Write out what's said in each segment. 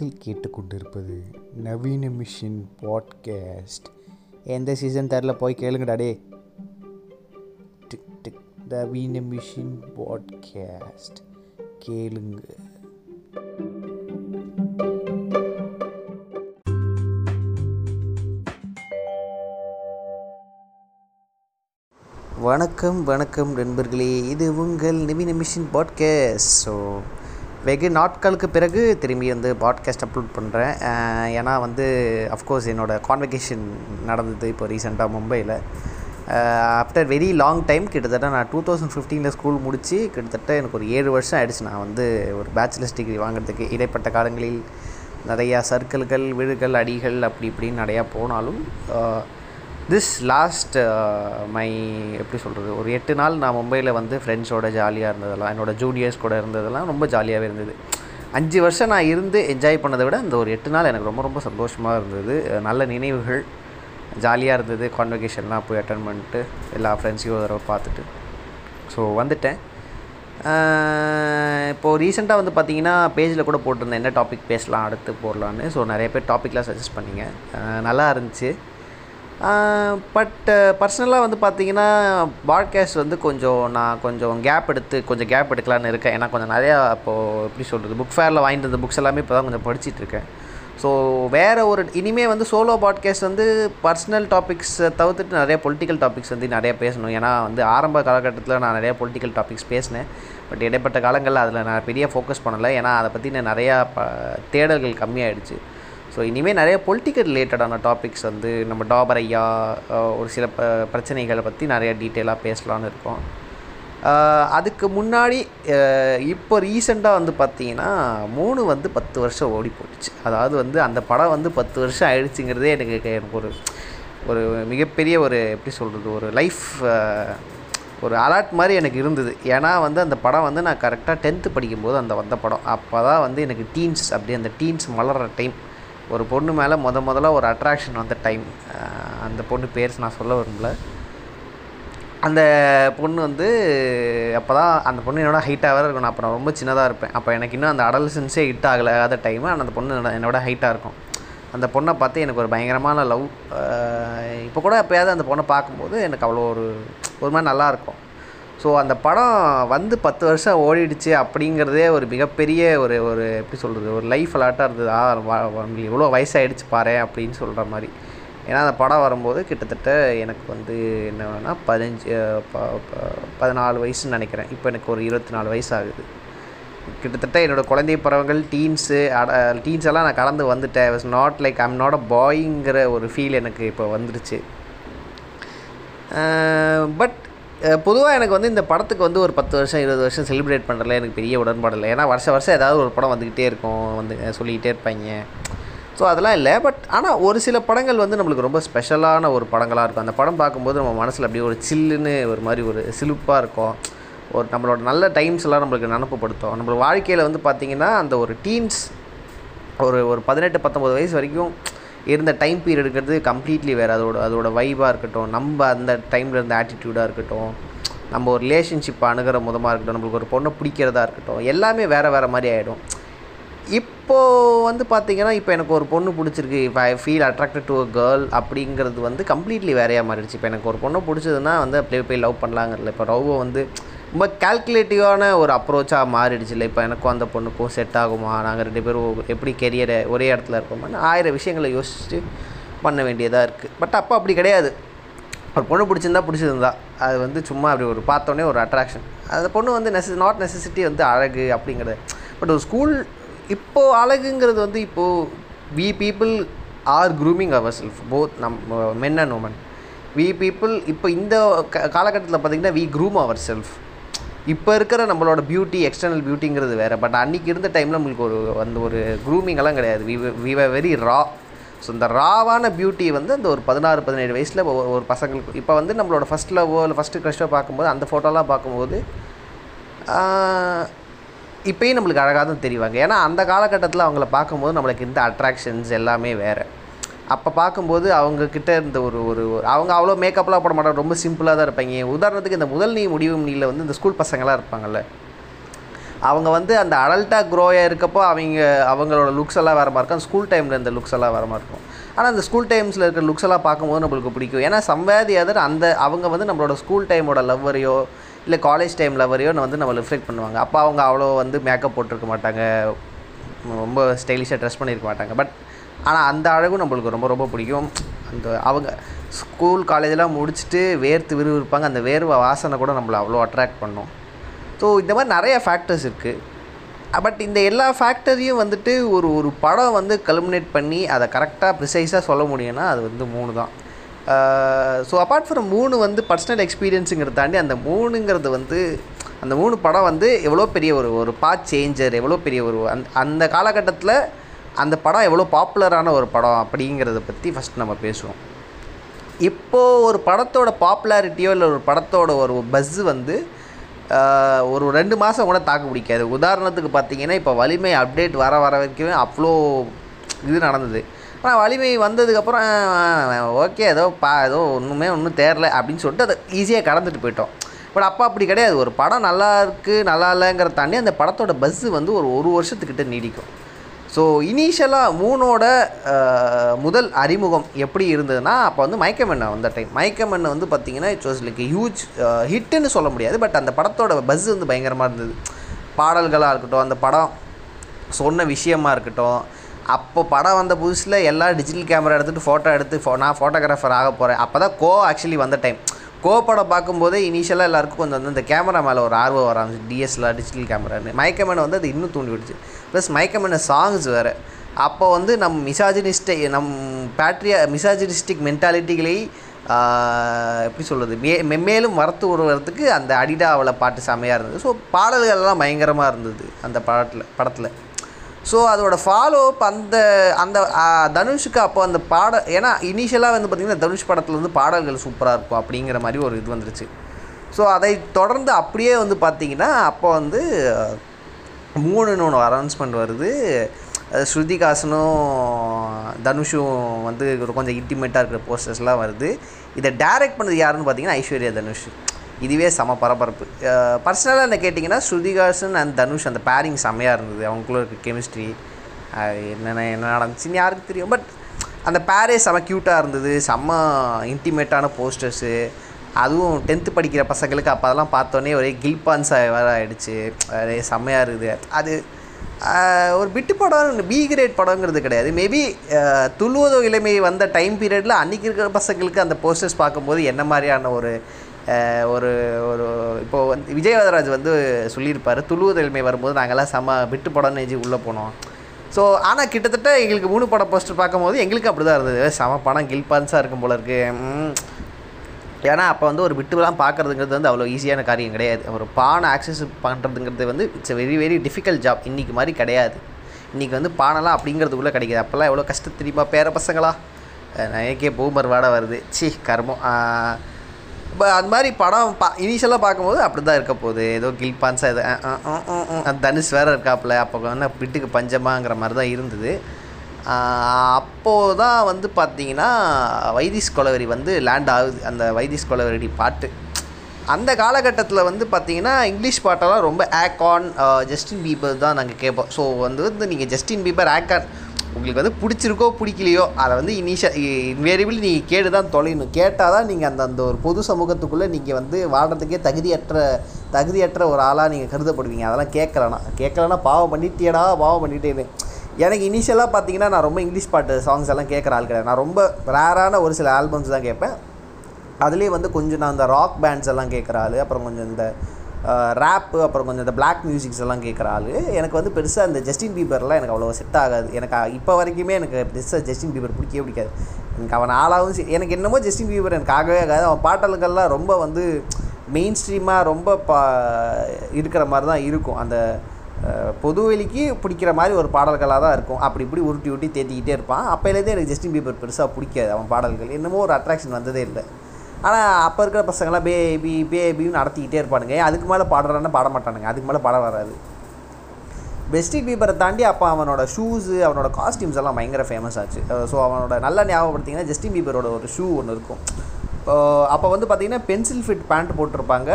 நீங்கள் கேட்டுக்கொண்டிருப்பது நவீன மிஷின் பாட்காஸ்ட். எந்த சீசன் தெரில போய் கேளுங்கடா டே டிக் டிக். நவீன மிஷின் பாட்காஸ்ட். கேளுங்க. வணக்கம் வணக்கம் நண்பர்களே. இது உங்கள் நவீன மிஷின் பாட்காஸ்ட். ஸோ வெகு நாட்களுக்கு பிறகு திரும்பி வந்து பாட்காஸ்ட் அப்லோட் பண்ணுறேன் ஏன்னா வந்து அஃப்கோர்ஸ் என்னோடய கான்வெகேஷன் நடந்தது இப்போ ரீசெண்டாக மும்பையில் ஆஃப்டர் வெரி லாங் டைம் கிட்டத்தட்ட நான் டூ தௌசண்ட் ஃபிஃப்டீனில் ஸ்கூல் முடித்து கிட்டத்தட்ட எனக்கு ஒரு ஏழு வருஷம் ஆயிடுச்சு. நான் வந்து ஒரு பேச்சுலர்ஸ் டிகிரி வாங்குறதுக்கு. இடைப்பட்ட காலங்களில் நிறையா சர்க்கிள்கள் விழுகள் அடிகள் அப்படி இப்படின்னு நிறையா போனாலும் திஸ் லாஸ்ட் மை எப்படி சொல்கிறது ஒரு எட்டு நாள் நான் மும்பையில் வந்து ஃப்ரெண்ட்ஸோட ஜாலியாக இருந்ததெல்லாம் என்னோடய ஜூனியர்ஸ் கூட இருந்ததெல்லாம் ரொம்ப ஜாலியாகவே இருந்தது. அஞ்சு வருஷம் நான் இருந்து என்ஜாய் பண்ணதை விட இந்த ஒரு எட்டு நாள் எனக்கு ரொம்ப ரொம்ப சந்தோஷமாக இருந்தது. நல்ல நினைவுகள் ஜாலியாக இருந்தது கான்வெகேஷன்லாம் போய் அட்டன் பண்ணிட்டு எல்லா ஃப்ரெண்ட்ஸையும் ஒரு தடவை பார்த்துட்டு. ஸோ வந்துட்டேன். இப்போது ரீசெண்டாக வந்து பார்த்தீங்கன்னா பேஜில் கூட போட்டிருந்தேன் என்ன டாபிக் பேசலாம் அடுத்து போடலான்னு ஸோ நிறைய பேர் டாப்பிக்லாம் சஜஸ்ட் பண்ணிங்க. நல்லா இருந்துச்சு. பட் பர்சனலாக வந்து பார்த்தீங்கன்னா பாட்காஸ்ட் வந்து கொஞ்சம் நான் கொஞ்சம் கேப் எடுத்து கொஞ்சம் கேப் எடுக்கலான்னு இருக்கேன். ஏன்னா கொஞ்சம் நிறையா இப்போது எப்படி சொல்கிறது புக் ஃபேரில் வாங்கிட்டு இருந்த புக்ஸ் எல்லாமே இப்போ தான் கொஞ்சம் படிச்சுட்டு இருக்கேன். ஸோ வேறு ஒரு இனிமேல் வந்து சோலோ பாட்காஸ்ட் வந்து பர்சனல் டாபிக்ஸை தவிர்த்துட்டு நிறைய பொலிட்டிக்கல் டாபிக்ஸ் வந்து நிறையா பேசணும். ஏன்னா வந்து ஆரம்ப காலகட்டத்தில் நான் நிறையா பொலிட்டிக்கல் டாபிக்ஸ் பேசினேன். பட் இடைப்பட்ட காலங்களில் அதில் நான் பெரிய ஃபோக்கஸ் பண்ணலை. ஏன்னா அதை பற்றி நான் நிறையா ப தேடல்கள் கம்மியாயிடுச்சு. ஸோ இனிமேல் நிறைய பொலிட்டிக்கல் ரிலேட்டடான டாபிக்ஸ் வந்து நம்ம டாபர் ஐயா ஒரு சில ப பிரச்சனைகளை பற்றி நிறையா டீட்டெயிலாக பேசலான்னு இருக்கோம். அதுக்கு முன்னாடி இப்போ ரீசெண்டாக வந்து பார்த்தீங்கன்னா மூணு வந்து பத்து வருஷம் ஓடி போட்டுச்சு அதாவது வந்து அந்த படம் வந்து பத்து வருஷம் ஆயிடுச்சுங்கிறதே எனக்கு எனக்கு ஒரு ஒரு மிகப்பெரிய ஒரு எப்படி சொல்கிறது ஒரு லைஃப் ஒரு அலர்ட் மாதிரி எனக்கு இருந்தது. ஏன்னா வந்து அந்த படம் வந்து நான் கரெக்டாக டென்த்து படிக்கும்போது அந்த வந்த படம். அப்போ தான் வந்து எனக்கு டீன்ஸ் அப்படி அந்த டீன்ஸ் மலர்கிற டைம் ஒரு பொண்ணு மேலே முத முதல்ல ஒரு அட்ராக்ஷன் வந்த டைம் அந்த பொண்ணு பேர் நான் சொல்ல விரும்பல. அந்த பொண்ணு வந்து அப்போ தான் அந்த பொண்ணு என்னோட ஹைட்டாக வேறு இருக்கும் அப்போ நான் ரொம்ப சின்னதாக இருப்பேன். அப்போ எனக்கு இன்னும் அந்த அடலசன்ஸே ஹிட் ஆகலாத டைமு ஆனால் அந்த பொண்ணு என்னோட ஹைட்டாக இருக்கும். அந்த பொண்ணை பார்த்து எனக்கு ஒரு பயங்கரமான லவ் இப்போ கூட எப்போயாவது அந்த பொண்ணை பார்க்கும்போது எனக்கு அவ்வளோ ஒரு ஒரு மாதிரி நல்லாயிருக்கும் ஸோ அந்த படம் வந்து பத்து வருஷம் ஓடிடுச்சு அப்படிங்கிறதே ஒரு மிகப்பெரிய ஒரு ஒரு எப்படி சொல்கிறது ஒரு லைஃப் அலாட்டாக இருந்தது. ஆ உங்களுக்கு இவ்வளோ வயசாகிடுச்சு பாரு அப்படின்னு சொல்கிற மாதிரி. ஏன்னா அந்த படம் வரும்போது கிட்டத்தட்ட எனக்கு வந்து என்னன்னா பதினஞ்சு பதினாலு வயசுன்னு நினைக்கிறேன். இப்போ எனக்கு ஒரு இருபத்தி நாலு வயசு ஆகுது கிட்டத்தட்ட என்னோடய குழந்தை பறவைகள் டீன்ஸு அட டீன்ஸ் எல்லாம் நான் கலந்து வந்துட்டேன். Was not like I'm not a பாய்ங்கிற ஒரு ஃபீல் எனக்கு இப்போ வந்துருச்சு. பட் பொதுவாக எனக்கு வந்து இந்த படத்துக்கு வந்து ஒரு பத்து வருஷம் இருபது வருஷம் செலிப்ரேட் பண்ணுறதுல எனக்கு பெரிய உடன்பாடு இல்லை ஏன்னா வருஷம் வருஷம் ஏதாவது ஒரு படம் வந்துக்கிட்டே இருக்கும் வந்து சொல்லிக்கிட்டே இருப்பாங்க. ஸோ அதெல்லாம் இல்லை. பட் ஆனால் ஒரு சில படங்கள் வந்து நம்மளுக்கு ரொம்ப ஸ்பெஷலான ஒரு படங்களாக இருக்கும். அந்த படம் பார்க்கும்போது நம்ம மனசில் அப்படியே ஒரு சில்லுன்னு ஒரு மாதிரி ஒரு சிலுப்பாக இருக்கும். ஒரு நம்மளோட நல்ல டைம்ஸ் எல்லாம் நம்மளுக்கு நினப்புப்படுத்தும் நம்மளோட வாழ்க்கையில் வந்து பார்த்திங்கன்னா அந்த ஒரு டீன்ஸ் ஒரு ஒரு பதினெட்டு பத்தொம்பது வயசு வரைக்கும் இருந்த டைம் பீரியடுங்கிறது கம்ப்ளீட்லி வேறு. அதோட அதோட வைபாக இருக்கட்டும் நம்ம அந்த டைமில் இருந்த ஆட்டிடியூடாக இருக்கட்டும் நம்ம ஒரு ரிலேஷன்ஷிப் அணுகிற முதமாக இருக்கட்டும் நம்மளுக்கு ஒரு பொண்ணை பிடிக்கிறதா இருக்கட்டும் எல்லாமே வேறு வேறு மாதிரி ஆகிடும் இப்போது வந்து பார்த்திங்கன்னா இப்போ எனக்கு ஒரு பொண்ணு பிடிச்சிருக்கு. இப்போ I feel attracted to a girl அப்படிங்கிறது வந்து கம்ப்ளீட்லி வேறையாக மாறிடுச்சு. இப்போ எனக்கு ஒரு பொண்ணை பிடிச்சதுன்னா வந்து அப்படியே போய் லவ் பண்ணலாங்கிறல இப்போ லவ்வை வந்து ரொம்ப கால்குலேட்டிவான ஒரு அப்ரோச்சாக மாறிடுச்சு இல்லை இப்போ எனக்கும் அந்த பொண்ணுக்கும் செட் ஆகுமா? நாங்கள் ரெண்டு பேரும் எப்படி கெரியரை ஒரே இடத்துல இருக்கோமான்னு ஆயிரம் விஷயங்களை யோசிச்சுட்டு பண்ண வேண்டியதாக இருக்குது பட் அப்போ அப்படி கிடையாது. ஒரு பொண்ணு பிடிச்சிருந்தா பிடிச்சிருந்தா. அது வந்து சும்மா அப்படி ஒரு பார்த்தோன்னே ஒரு அட்ராக்ஷன் அந்த பொண்ணு வந்து நெச நாட் நெசசிட்டி வந்து அழகு அப்படிங்கிறது. பட் ஒரு ஸ்கூல் இப்போது அழகுங்கிறது வந்து இப்போது we people are grooming our self both நம் men and woman we people இப்போ இந்த காலகட்டத்தில் பார்த்திங்கன்னா வி க்ரூம் அவர் செல்ஃப் இப்போ இருக்கிற நம்மளோட பியூட்டி எக்ஸ்டர்னல் பியூட்டிங்கிறது வேறு. பட் அன்றைக்கி இருந்த டைமில் நம்மளுக்கு ஒரு அந்த ஒரு க்ரூமிங்கெல்லாம் கிடையாது. We we very raw so இந்த ராவான பியூட்டி வந்து அந்த ஒரு பதினாறு பதினேழு வயசில் ஒரு பசங்களுக்கு இப்போ வந்து நம்மளோட ஃபஸ்ட் லவ்வோ இல்லை ஃபஸ்ட்டு க்ரஷோ பார்க்கும்போது அந்த ஃபோட்டோலாம் பார்க்கும்போது இப்போயும் நம்மளுக்கு அழகாக தான் தெரிவாங்க. ஏன்னா அந்த காலகட்டத்தில் அவங்கள பார்க்கும்போது நம்மளுக்கு இந்த அட்ராக்ஷன்ஸ் எல்லாமே வேறு. அப்போ பார்க்கும்போது அவங்கக்கிட்ட இருந்த ஒரு ஒரு அவங்க அவ்வளோ மேக்கப்லாம் போட மாட்டாங்க. ரொம்ப சிம்பிளாக தான் இருப்பாங்க. உதாரணத்துக்கு இந்த முதல் நீ முடிவும் நீல வந்து இந்த ஸ்கூல் பசங்களாம் இருப்பாங்கள்ல அவங்க வந்து அந்த அடல்ட்டாக க்ரோயாக இருக்கப்போ அவங்க அவங்களோட லுக்ஸ் எல்லாம் வேறு மாதிரி இருக்கும். ஸ்கூல் டைமில் இருந்த லுக்ஸ் எல்லாம் வேறு மாதிரி இருக்கும். ஆனால் அந்த ஸ்கூல் டைம்ஸில் இருக்கிற லுக்ஸ் எல்லாம் பார்க்கும்போது நம்மளுக்கு பிடிக்கும். ஏன்னா சம்வேதி அதர் அந்த அவங்க வந்து நம்மளோட ஸ்கூல் டைமோட லவ்வரையோ இல்லை காலேஜ் டைம் லவ்வரையோ வந்து நம்ம ரிஃப்ளெக்ட் பண்ணுவாங்க. அப்போ அவங்க அவ்வளோ வந்து மேக்கப் போட்டிருக்க மாட்டாங்க. ரொம்ப ஸ்டைலிஷாக ட்ரெஸ் பண்ணியிருக்க மாட்டாங்க. பட் ஆனால் அந்த அழகும் நம்மளுக்கு ரொம்ப ரொம்ப பிடிக்கும். அந்த அவங்க ஸ்கூல் காலேஜெலாம் முடிச்சுட்டு வேர்த்து விறுவிறுப்பாங்க. அந்த வேர்வை வாசனை கூட நம்மளை அவ்வளோ அட்ராக்ட் பண்ணும். ஸோ இந்த மாதிரி நிறைய ஃபேக்டர்ஸ் இருக்குது பட் இந்த எல்லா ஃபேக்டரையும் வந்துட்டு ஒரு ஒரு படம் வந்து கல்மினேட் பண்ணி அதை கரெக்டாக ப்ரிசைஸாக சொல்ல முடியும்னா அது வந்து மூணு தான். ஸோ அப்பார்ட் ஃப்ரம் மூணு வந்து பர்சனல் எக்ஸ்பீரியன்ஸுங்கிறத தாண்டி அந்த மூணுங்கிறது வந்து அந்த மூணு படம் வந்து எவ்வளோ பெரிய ஒரு ஒரு பாத் சேஞ்சர் எவ்வளோ பெரிய ஒரு அந்த அந்த காலகட்டத்தில் அந்த படம் எவ்வளோ பாப்புலரான ஒரு படம் அப்படிங்கிறத பற்றி ஃபஸ்ட் நம்ம பேசுவோம். இப்போது ஒரு படத்தோட பாப்புலாரிட்டியோ இல்லை ஒரு படத்தோட ஒரு பஸ்ஸு வந்து ஒரு ரெண்டு மாதம் கூட தாக்கு பிடிக்காது. உதாரணத்துக்கு பார்த்தீங்கன்னா இப்போ வலிமை அப்டேட் வர வர வரைக்குமே அவ்வளோ இது நடந்தது. ஆனால் வலிமை வந்ததுக்கப்புறம் ஓகே ஏதோ பா ஏதோ ஒன்றுமே ஒன்றும் தேரல அப்படின்னு சொல்லிட்டு அதை ஈஸியாக கடந்துட்டு போயிட்டோம். பட் அப்போ அப்படி கிடையாது. ஒரு படம் நல்லா இருக்குது நல்லா இல்லைங்கிறத தாண்டி அந்த படத்தோட பஸ்ஸு வந்து ஒரு ஒரு வருஷத்துக்கிட்ட நீடிக்கும். ஸோ இனிஷியலாக மூனோட முதல் அறிமுகம் எப்படி இருந்ததுன்னா அப்போ வந்து மயக்கமண்ணை வந்த டைம் மயக்கமண்ணை வந்து பார்த்திங்கன்னா இட்ஸ் வாஸ் லைக் ஹியூஜ் ஹிட்டுன்னு சொல்ல முடியாது. பட் அந்த படத்தோட பஸ் வந்து பயங்கரமாக இருந்தது. பாடல்களாக இருக்கட்டும் அந்த படம் சொன்ன விஷயமா இருக்கட்டும் அப்போ படம் வந்த புதுசில் எல்லாம் டிஜிட்டல் கேமரா எடுத்துகிட்டு ஃபோட்டோ எடுத்து ஃபோ நான் ஃபோட்டோகிராஃபர் ஆக போகிறேன் அப்போ தான் கோ ஆக்சுவலி வந்த டைம் கோ படம் பார்க்கும்போதே இனிஷியலாக எல்லாருக்கும் கொஞ்சம் வந்து இந்த கேமரா மேலே ஒரு ஆர்வம் வர ஆரம்பிச்சு டிஎஸ்எல்ஆர் டிஜிட்டல் கேமரான்னு மயக்கமேனை வந்து அது இன்னும் தூண்டி விடுச்சு. ப்ளஸ் மயக்கம் என்ன சாங்ஸ் வேறு. அப்போ வந்து நம் மிசாஜினிஸ்டை நம் பேட்ரியா மிசாஜினிஸ்டிக் மென்டாலிட்டிகளை எப்படி சொல்கிறது மே மென்மேலும் மறத்து விடுறதுக்கு அந்த அடிடாவில் பாட்டு செமையாக இருந்தது. ஸோ பாடல்கள்லாம் பயங்கரமாக இருந்தது அந்த பாட்டில் படத்தில். ஸோ அதோட ஃபாலோ அப் அந்த அந்த தனுஷுக்கு அப்போ அந்த பாட ஏன்னா இனிஷியலாக வந்து பார்த்திங்கன்னா தனுஷ் படத்தில் வந்து பாடல்கள் சூப்பராக இருக்கும் அப்படிங்கிற மாதிரி ஒரு இது வந்துருச்சு. ஸோ அதை தொடர்ந்து அப்படியே வந்து பார்த்திங்கன்னா அப்போ வந்து மூணுன்னு ஒன்று அனௌன்ஸ்மெண்ட் வருது. அது ஸ்ருதிகாசனும் தனுஷும் வந்து கொஞ்சம் இன்டிமேட்டாக இருக்கிற போஸ்டர்ஸ்லாம் வருது. இதை டைரக்ட் பண்ணது யாருன்னு பார்த்தீங்கன்னா ஐஸ்வர்யா தனுஷ். இதுவே செம பரபரப்பு. பர்சனலாக என்ன கேட்டிங்கன்னா ஸ்ருதிகாசன் அண்ட் தனுஷ் அந்த பேரிங் செம்மையாக இருந்தது. அவங்களுக்குள்ள இருக்க கெமிஸ்ட்ரி என்னென்ன என்ன நடந்துச்சுன்னு யாருக்கு தெரியும். பட் அந்த பேரே செம க்யூட்டாக இருந்தது. செம்ம இன்டிமேட்டான போஸ்டர்ஸு அதுவும் டென்த்து படிக்கிற பசங்களுக்கு அப்போ அதெல்லாம் பார்த்தோன்னே ஒரே கில்பான்ஸ் வேறு ஆகிடுச்சு ஒரே செம்மையாக இருக்குது. அது ஒரு பிட்டு படம் பி கிரேட் படங்கிறது கிடையாது. மேபி துள்ளுவதோ இளமை வந்த டைம் பீரியடில் அன்றைக்கி இருக்கிற பசங்களுக்கு அந்த போஸ்டர்ஸ் பார்க்கும்போது என்ன மாதிரியான ஒரு ஒரு ஒரு இப்போது வந்து விஜயவதராஜ் வந்து சொல்லியிருப்பார் துள்ளுவது இளமை வரும்போது நாங்கள்லாம் செம பிட்டு படம் நெஞ்சு உள்ளே போனோம். ஸோ ஆனால் கிட்டத்தட்ட எங்களுக்கு மூணு படம் போஸ்டர் பார்க்கும்போது எங்களுக்கு அப்படி தான் இருந்தது செம படம் கில்பான்ஸாக இருக்கும் போல இருக்குது ஏன்னா அப்போ வந்து ஒரு விட்டுலாம் பார்க்குறதுங்கிறது வந்து அவ்வளோ ஈஸியான காரியம் கிடையாது. ஒரு பானை ஆக்சஸ் பண்ணுறதுங்கிறது வந்து it's very very difficult job இன்றைக்கி மாதிரி கிடையாது. இன்றைக்கி வந்து பானைலாம் அப்படிங்கிறதுக்குள்ளே கிடைக்கிது. அப்போல்லாம் எவ்வளோ கஷ்டம் தெரியுமா? பேர பசங்களா? எனக்கே பூமர் வாட வருது. சி கர்மம். இப்போ அது மாதிரி படம் பா இனிஷியலாக பார்க்கும்போது அப்படி தான் இருக்க போகுது. ஏதோ கில்பான்ஸாக இது. தனுஷ் வேறு இருக்காப்புல. அப்போ வந்து வீட்டுக்கு பஞ்சமாங்கிற மாதிரி தான் இருந்தது. அப்போது தான் வந்து பார்த்தீங்கன்னா வைதிஸ் கொலவரி வந்து லேண்ட் ஆகுது. அந்த வைதிஸ் கொலவெறி பாட்டு. அந்த காலகட்டத்தில் வந்து பார்த்தீங்கன்னா இங்கிலீஷ் பாட்டெல்லாம் ரொம்ப ஆக்கான் ஜஸ்டின் பீபர் தான் நாங்கள் கேட்போம் ஸோ வந்து வந்து நீங்கள் ஜஸ்டின் பீபர் ஆக்கான் உங்களுக்கு வந்து பிடிச்சிருக்கோ பிடிக்கலையோ அதை வந்து இனிஷியல் இன்வேரியபிள் நீங்கள் கேடு தான் தொலையணும். கேட்டால் தான் நீங்கள் அந்த அந்த ஒரு பொது சமூகத்துக்குள்ளே நீங்கள் வந்து வாழ்கிறதுக்கே தகுதியற்ற தகுதியற்ற ஒரு ஆளாக நீங்கள் கருதப்படுவீங்க. அதெல்லாம் கேட்கலனா கேட்கலனா பாவம் பண்ணிட்டேடா பாவம் பண்ணிட்டேன்னு. எனக்கு இனிஷியலாக பார்த்தீங்கன்னா நான் ரொம்ப இங்கிலீஷ் பாட்டு சாங்ஸ் எல்லாம் கேட்குற ஆள் கிடையாது. நான் ரொம்ப ரேரான ஒரு சில ஆல்பம்ஸ் தான் கேட்பேன். அதுலேயே வந்து கொஞ்சம் நான் இந்த ராக் பேண்ட்ஸ் எல்லாம் கேட்குற ஆள் அப்புறம் கொஞ்சம் இந்த ரேப்பு அப்புறம் கொஞ்சம் இந்த பிளாக் மியூசிக்ஸ் எல்லாம் கேட்குற ஆள். எனக்கு வந்து பெருசாக அந்த ஜஸ்டின் பீபர்லாம் எனக்கு அவ்வளோ செட் ஆகாது. எனக்கு இப்போ வரைக்குமே எனக்கு பெருசாக ஜஸ்டின் பீபர் பிடிக்கவே பிடிக்காது. எனக்கு அவன் ஆளாகவும் சரி எனக்கு என்னமோ ஜஸ்டின் பீபர் எனக்கு ஆகவே ஆகாது. அவன் பாட்டல்கள்லாம் ரொம்ப வந்து மெயின் ஸ்ட்ரீமாக ரொம்ப பா இருக்கிற மாதிரி தான் இருக்கும். அந்த பொதுவெளிக்கு பிடிக்கிற மாதிரி ஒரு பாடல்களாக தான் இருக்கும். அப்படி இப்படி உருட்டி உருட்டி தேத்திக்கிட்டே இருப்பான். அப்போலேருந்தே எனக்கு ஜஸ்டின் பீபர் பெருசாக பிடிக்காது அவன் பாடல்கள். என்னமோ ஒரு அட்ராக்ஷன் வந்ததே இல்லை. ஆனால் அப்போ இருக்கிற பசங்களாம் பேபி பேபின்னு நடத்திக்கிட்டே இருப்பானுங்க. ஏன் அதுக்கு மேலே பாடுறான்னு பாட மாட்டானுங்க. அதுக்கு மேலே பாட வராது. பெஸ்டிக் பீபரை தாண்டி அப்போ அவனோட ஷூஸு அவனோட காஸ்டியூம்ஸ் எல்லாம் பயங்கர ஃபேமஸ் ஆச்சு. ஸோ அவனோட நல்லா ஞாபகப்படுத்திங்கன்னா ஜஸ்டின் பீபரோட ஒரு ஷூ ஒன்று இருக்கும். அப்போ வந்து பார்த்தீங்கன்னா பென்சில் ஃபிட் பேண்ட் போட்டிருப்பாங்க.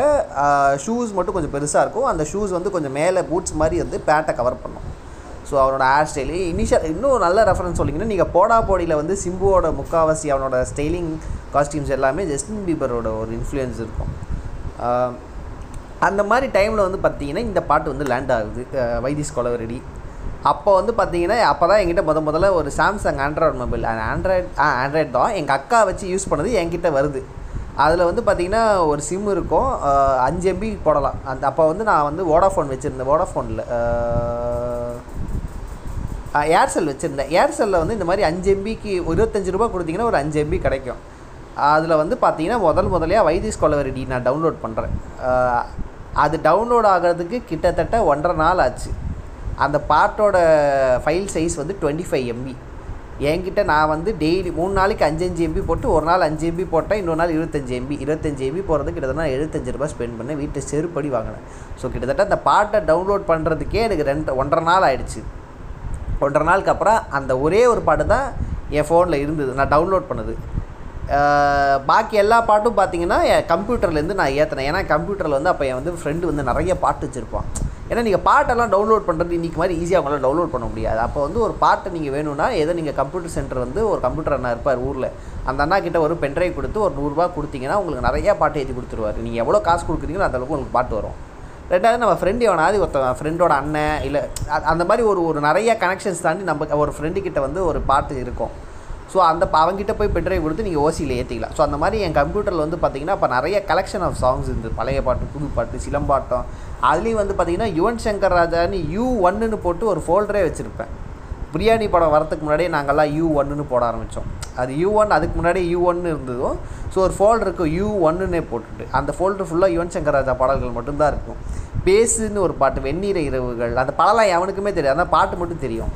ஷூஸ் மட்டும் கொஞ்சம் பெருசாக இருக்கும். அந்த ஷூஸ் வந்து கொஞ்சம் மேலே பூட்ஸ் மாதிரி வந்து பேண்ட்டை கவர் பண்ணும். ஸோ அவனோட ஹேர் ஸ்டைலு இனிஷியல் இன்னும் நல்ல ரெஃபரன்ஸ் சொல்லிங்கன்னா நீங்கள் போடா போடியில் வந்து சிம்புவோட முக்காவாசி அவனோட ஸ்டைலிங் காஸ்டியூம்ஸ் எல்லாமே ஜஸ்டின் பீபரோட ஒரு இன்ஃப்ளூயன்ஸ் இருக்கும். அந்த மாதிரி டைமில் வந்து பார்த்தீங்கன்னா இந்த பாட்டு வந்து லேண்ட் ஆகுது. Why this Kolaveri Di. அப்போ வந்து பார்த்தீங்கன்னா அப்போ தான் என்கிட்ட முத முதல்ல ஒரு சாம்சங் ஆண்ட்ராய்டு மொபைல் ஆண்ட்ராய்டு ஆ ஆண்ட்ராய்டு தான். எங்கள் அக்கா வச்சு யூஸ் பண்ணது என்கிட்ட வருது. அதில் வந்து பார்த்தீங்கன்னா ஒரு சிம் இருக்கும். அஞ்சு எம்பி போடலாம். அந்த அப்போ வந்து நான் வந்து வோடாஃபோன் வச்சுருந்தேன். வோடாஃபோனில் ஏர்செல் வச்சுருந்தேன். ஏர்செல்லில் வந்து இந்த மாதிரி அஞ்சு எம்பிக்கு இருபத்தஞ்சி ரூபா கொடுத்தீங்கன்னா ஒரு அஞ்சு எம்பி கிடைக்கும். அதில் வந்து பார்த்தீங்கன்னா முதல் முதலையாக வைத்திஸ் கொலவரெடி நான் டவுன்லோட் பண்ணுறேன் அது டவுன்லோட் ஆகிறதுக்கு கிட்டத்தட்ட ஒன்றரை நாள் ஆச்சு. அந்த பாட்டோட ஃபைல் சைஸ் வந்து டுவெண்ட்டி ஃபைவ் எம்பி என்கிட்ட நான் வந்து டெய்லி மூணு நாளைக்கு அஞ்சு அஞ்சு எம்பி போட்டு ஒரு நாள் அஞ்சு எம்பி போட்டேன் இன்னொரு நாள் இருபத்தஞ்சு எம்பி இருபத்தஞ்சு எம்பி போகிறது கிட்டத்தட்ட எழுபத்தஞ்சு ரூபாய் ஸ்பெண்ட் பண்ணேன். வீட்டை செருப்படி வாங்கினேன். ஸோ கிட்டத்தட்ட அந்த பாட்டை டவுன்லோட் பண்ணுறதுக்கே எனக்கு ரெண்டு ஒன்றரை நாள் ஆயிடுச்சு. ஒன்றரை நாளுக்கு அப்புறம் அந்த ஒரே ஒரு பாட்டு தான் என் ஃபோனில் இருந்தது. நான் டவுன்லோட் பண்ணது. பாக்கி எல்லா பாட்டும் பார்த்தீங்கன்னா என் கம்ப்யூட்டர்லேருந்து நான் ஏற்றினேன் ஏன்னா கம்ப்யூட்டரில் வந்து அப்போ என் வந்து ஃப்ரெண்டு வந்து நிறைய பாட்டு வச்சுருப்பான். ஏன்னா நீங்கள் பாட்டெல்லாம் டவுன்லோட் பண்ணுறது இன்றைக்கி மாதிரி ஈஸியாக அவங்களால டவுன்லோட் பண்ண முடியாது. அப்போ வந்து ஒரு பாட்டை நீங்கள் வேணும்னா ஏதோ நீங்கள் கம்ப்யூட்டர் சென்டர் வந்து ஒரு கம்ப்யூட்டர் அண்ணா இருப்பார் ஊரில். அந்த அண்ணா கிட்ட ஒரு பென்ட்ரைவ் கொடுத்து ஒரு நூறுரூவா கொடுத்தீங்கன்னா உங்களுக்கு நிறையா பாட்டு எழுதி கொடுத்துருவார். நீங்கள் எவ்வளோ காசு கொடுக்குறீங்களோ அந்த அளவுக்கு உங்களுக்கு பாட்டு வரும். ரெண்டாவது நம்ம ஃப்ரெண்டு எவனாவது ஒருத்தன் ஃப்ரெண்டோட அண்ணன் இல்லை அ- அந்த மாதிரி ஒரு ஒரு நிறைய கனெக்ஷன்ஸ் தாண்டி நம்ம ஒரு ஃப்ரெண்டு கிட்ட வந்து ஒரு பாட்டு இருக்கும். ஸோ அந்த அவங்ககிட்ட போய் பென்ட்ரைவ் கொடுத்து நீங்கள் ஓசியில் ஏற்றிக்கலாம் ஸோ அந்த மாதிரி என் கம்ப்யூட்டரில் வந்து பார்த்தீங்கன்னா இப்போ நிறைய கலெக்ஷன் ஆஃப் சாங்ஸ் இருந்தது பழைய பாட்டு புது பாட்டு சிலம்பாட்டம். அதுலேயும் வந்து பார்த்தீங்கன்னா யுவன் சங்கர் ராஜான்னு யூ ஒன்னுன்னு போட்டு ஒரு ஃபோல்டரே வச்சுருப்பேன். பிரியாணி படம் வரதுக்கு முன்னாடியே நாங்கள்லாம் யூ ஒன்னுன்னு போட ஆரம்பித்தோம் அது யூ ஒன் அதுக்கு முன்னாடி யூ ஒன்னு இருந்ததும் ஸோ ஒரு ஃபோல்டர் இருக்கும் யூ ஒன்னுன்னே போட்டுட்டு. அந்த ஃபோல்டர் ஃபுல்லாக யுவன் சங்கர் ராஜா பாடல்கள் மட்டும்தான் இருக்கும். பேசுன்னு ஒரு பாட்டு வெந்நீர இரவுகள் அந்த படம்லாம் எவனுக்குமே தெரியாது. அந்த பாட்டு மட்டும் தெரியும்.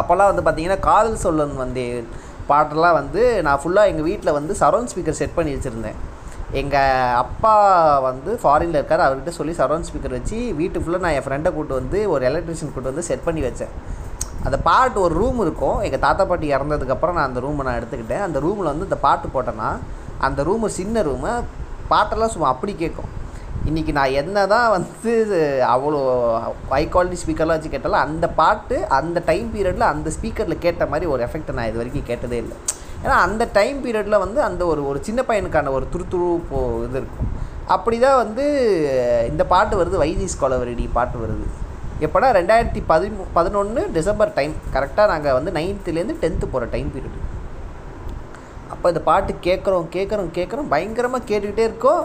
அப்போல்லாம் வந்து பார்த்தீங்கன்னா காதல் சொல்லன் வந்தேன். பாட்டெல்லாம் வந்து நான் ஃபுல்லாக எங்கள் வீட்டில் வந்து சரௌண்ட் ஸ்பீக்கர் செட் பண்ணி வச்சுருந்தேன். எங்கள் அப்பா வந்து ஃபாரினில் இருக்கார் அவர்கிட்ட சொல்லி சரௌண்ட் ஸ்பீக்கர் வச்சு வீட்டு ஃபுல்லாக நான் என் ஃப்ரெண்டை கூட்டு வந்து ஒரு எலக்ட்ரிஷியன் கூட்டு வந்து செட் பண்ணி வச்சேன். அந்த பாட்டு ஒரு ரூம் இருக்கும். எங்கள் தாத்தா பாட்டி இறந்ததுக்கப்புறம் நான் அந்த ரூமை நான் எடுத்துக்கிட்டேன். அந்த ரூமில் வந்து இந்த பாட்டு போட்டேன்னா அந்த ரூமு சின்ன ரூமு பாட்டெல்லாம் சும்மா அப்படி கேட்கும். இன்றைக்கி நான் என்ன தான் வந்து அவ்வளோ ஹை குவாலிட்டி ஸ்பீக்கர்லாம் வச்சு கேட்டாலும் அந்த பாட்டு அந்த டைம் பீரியடில் அந்த ஸ்பீக்கரில் கேட்ட மாதிரி ஒரு எஃபெக்ட்டை நான் இது வரைக்கும் கேட்டதே இல்லை. ஏன்னா அந்த டைம் பீரியடில் வந்து அந்த ஒரு ஒரு சின்ன பையனுக்கான ஒரு துருத்துரு போ இது இருக்கும். அப்படி தான் வந்து இந்த பாட்டு வருது வைதிஸ் கொலவரடி பாட்டு வருது. எப்போனா ரெண்டாயிரத்தி பதிமூ பதினொன்று டிசம்பர் டைம் கரெக்டாக நாங்கள் வந்து நைன்த்துலேருந்து டென்த்து போகிற டைம் பீரியட் அப்போ இந்த பாட்டு கேட்குறோம் கேட்குறோம் கேட்குறோம் பயங்கரமாக கேட்டுக்கிட்டே இருக்கோம்.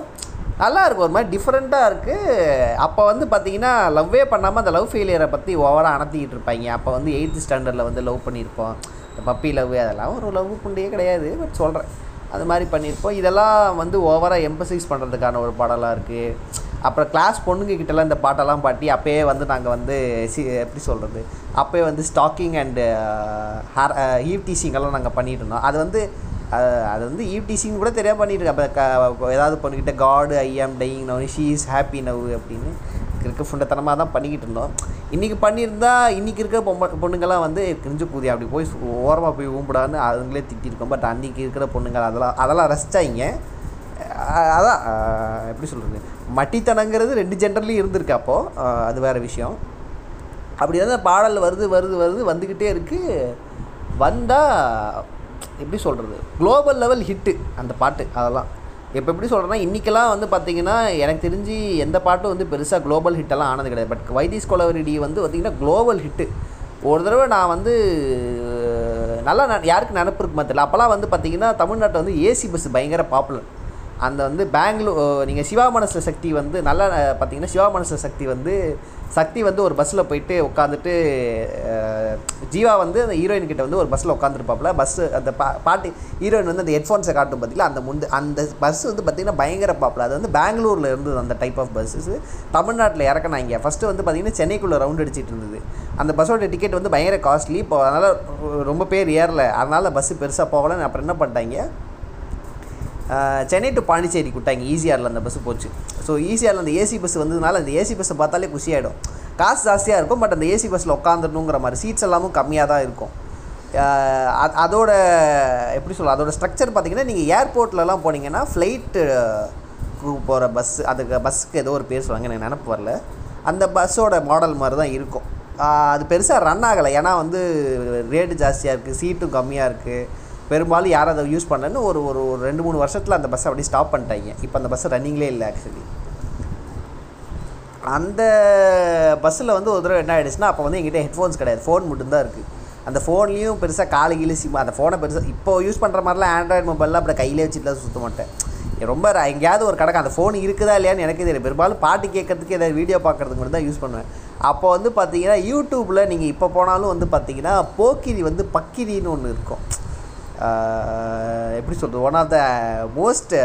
நல்லா இருக்கும் ஒரு மாதிரி டிஃப்ரெண்ட்டாக இருக்குது அப்போ வந்து பார்த்தீங்கன்னா லவ்வே பண்ணாமல் அந்த லவ் ஃபெயிலியரை பற்றி ஓவராக அனுத்திக்கிட்டு இருப்பாங்க. அப்போ வந்து எயித்து ஸ்டாண்டர்டில் வந்து லவ் பண்ணியிருப்போம் இந்த பப்பி லவ் அதெல்லாம் ஒரு லவ் புண்டையே கிடையாது பட் சொல்கிறேன் அது மாதிரி பண்ணியிருப்போம் இதெல்லாம் வந்து ஓவராக எம்பசைஸ் பண்ணுறதுக்கான ஒரு பாடலாக இருக்குது அப்புறம் கிளாஸ் பொண்ணுங்க கிட்டலாம் இந்த பாட்டெல்லாம் பாட்டி அப்போயே வந்து நாங்கள் வந்து சி எப்படி சொல்கிறது அப்போயே வந்து stalking and hair uh, eve டீசிங்கெல்லாம் uh, நாங்கள் பண்ணிகிட்டு இருந்தோம். அது வந்து அது அது வந்து ஈவ் டீசிங் கூட தெரியாம பண்ணிட்டு இருக்கேன் அப்போ க ஏதாவது பொண்ணுக்கிட்ட God I am dying now she is happy now அப்படின்னு இருக்க ஃபுண்டத்தனமாக தான் பண்ணிக்கிட்டு இருந்தோம். இன்றைக்கி பண்ணியிருந்தா இன்றைக்கி இருக்க பொம்மை பொண்ணுங்கள்லாம் வந்து கிரிஞ்சு கூதி அப்படி போய் ஓரமாக போய் ஊம்பிடான்னு அதுங்களே திட்டிருக்கோம் பட் அன்றைக்கி இருக்கிற பொண்ணுங்கள் அதெல்லாம் அதெல்லாம் ரசித்தாங்க அதான் எப்படி சொல்கிறது மட்டித்தனங்கிறது ரெண்டு ஜென்டர்லேயும் இருந்திருக்கு அப்போது அது வேறு விஷயம். அப்படி தான் பாடல் வருது வருது வருது வந்துக்கிட்டே இருக்குது வந்தால் எப்படி சொல்கிறது குளோபல் லெவல் ஹிட்டு அந்த பாட்டு அதெல்லாம். இப்போ எப்படி சொல்கிறேன்னா இன்றைக்கெல்லாம் வந்து பார்த்தீங்கன்னா எனக்கு தெரிஞ்சு எந்த பாட்டும் வந்து பெருசாக குளோபல் ஹிட்டெல்லாம் ஆனது கிடையாது. பட் வைத்தீஸ் கொலவரிடி வந்து பார்த்திங்கன்னா குளோபல் ஹிட்டு ஒரு தடவை நான் வந்து நல்லா ந யாருக்கு நினப்பு இருக்குமா தெரியல. அப்போல்லாம் வந்து பார்த்திங்கன்னா தமிழ்நாட்டில் வந்து ஏசி பஸ் பயங்கர பாப்புலர் அந்த வந்து பெங்களூர் நீங்கள் சிவா மனச சக்தி வந்து நல்லா பார்த்தீங்கன்னா சிவா மனச சக்தி வந்து சக்தி வந்து ஒரு பஸ்ஸில் போயிட்டு உட்காந்துட்டு ஜீவா வந்து அந்த ஹீரோயின் கிட்ட வந்து ஒரு பஸ்ஸில் உட்காந்துருப்பாப்புல பஸ்ஸு அந்த பா பாட்டு ஹீரோயின் வந்து அந்த ஹெட்ஃபோன்ஸை காட்டும் பார்த்தீங்களா அந்த முந்து அந்த பஸ் வந்து பார்த்திங்கன்னா பயங்கர பாப்புல அது வந்து பெங்களூரில் இருந்தது அந்த டைப் ஆஃப் பஸ்ஸஸ் தமிழ்நாட்டில் இறக்கினாங்க ஃபஸ்ட்டு வந்து பார்த்திங்கன்னா சென்னைக்குள்ளே ரவுண்ட் அடிச்சிட்டு இருந்தது. அந்த பஸ்ஸோட டிக்கெட் வந்து பயங்கர காஸ்ட்லி இப்போ அதனால் ரொம்ப பேர் ஏறல. அதனால் பஸ்ஸு பெருசாக போகலன்னு அப்புறம் என்ன பண்ணிட்டாங்க? சென்னை டு பாண்டிச்சேரி விட்டாங்க ஈஸியாரில் அந்த பஸ்ஸு போச்சு. ஸோ ஈஸியாரில் அந்த ஏசி பஸ் வந்ததுனால அந்த ஏசி பஸ்ஸை பார்த்தாலே குஷியாயிடும். காசு ஜாஸ்தியாக இருக்கும் பட் அந்த ஏசி பஸ்ஸில் உட்காந்துடணுங்கிற மாதிரி சீட்ஸ் எல்லாமும் கம்மியாக தான் இருக்கும். அது- அதோட எப்படி சொல்ல அதோட ஸ்ட்ரக்சர் பார்த்தீங்கன்னா நீங்கள் ஏர்போர்ட்லலாம் போனீங்கன்னா ஃப்ளைட்டு போகிற பஸ் அதுக்கு பஸ்ஸுக்கு ஏதோ ஒரு பேர் சொல்லுவாங்க எனக்கு நினப்பு வரல. அந்த பஸ்ஸோட மாடல் மாதிரி தான் இருக்கும். அது பெருசாக ரன் ஆகலை. ஏன்னா வந்து ரேட்டு ஜாஸ்தியாக இருக்குது சீட்டும் கம்மியாக இருக்குது பெரும்பாலும் யாரும் அதை யூஸ் பண்ணலன்னு ஒரு ஒரு ரெண்டு மூணு வருஷத்தில் அந்த பஸ்ஸை அப்படியே ஸ்டாப் பண்ணிட்டாங்க. இப்போ அந்த பஸ்ஸு ரன்னிங்லேயே இல்லை ஆக்சுவலி அந்த பஸ்ஸில் வந்து ஒரு தடவை என்ன ஆகிடுச்சுன்னா அப்போ வந்து எங்கிட்ட ஹெட்ஃபோன்ஸ் கிடையாது. ஃபோன் மட்டும்தான் இருக்குது அந்த ஃபோன்லேயும் பெருசாக காலு கீழே சிம் அந்த ஃபோனை பெருசாக இப்போ யூஸ் பண்ணுற மாதிரிலாம் ஆண்ட்ராய்டு மொபைலில் அப்படி கையிலே வச்சுட்டுலாம் சுற்ற மாட்டேன். ரொம்ப எங்கேயாவது ஒரு கடை அந்த ஃபோன் இருக்குதா இல்லையான்னு எனக்கு தெரியும் பெரும்பாலும் பாட்டு கேட்கறதுக்கு ஏதாவது வீடியோ பார்க்குறதுக்கு மட்டும் தான் யூஸ் பண்ணுவேன். அப்போ வந்து பார்த்தீங்கன்னா யூடியூப்பில் நீங்கள் இப்போ போனாலும் வந்து பார்த்தீங்கன்னா போக்கிரி வந்து பக்கிரின்னு ஒன்று இருக்கும். எப்படி சொல்கிறது one of the most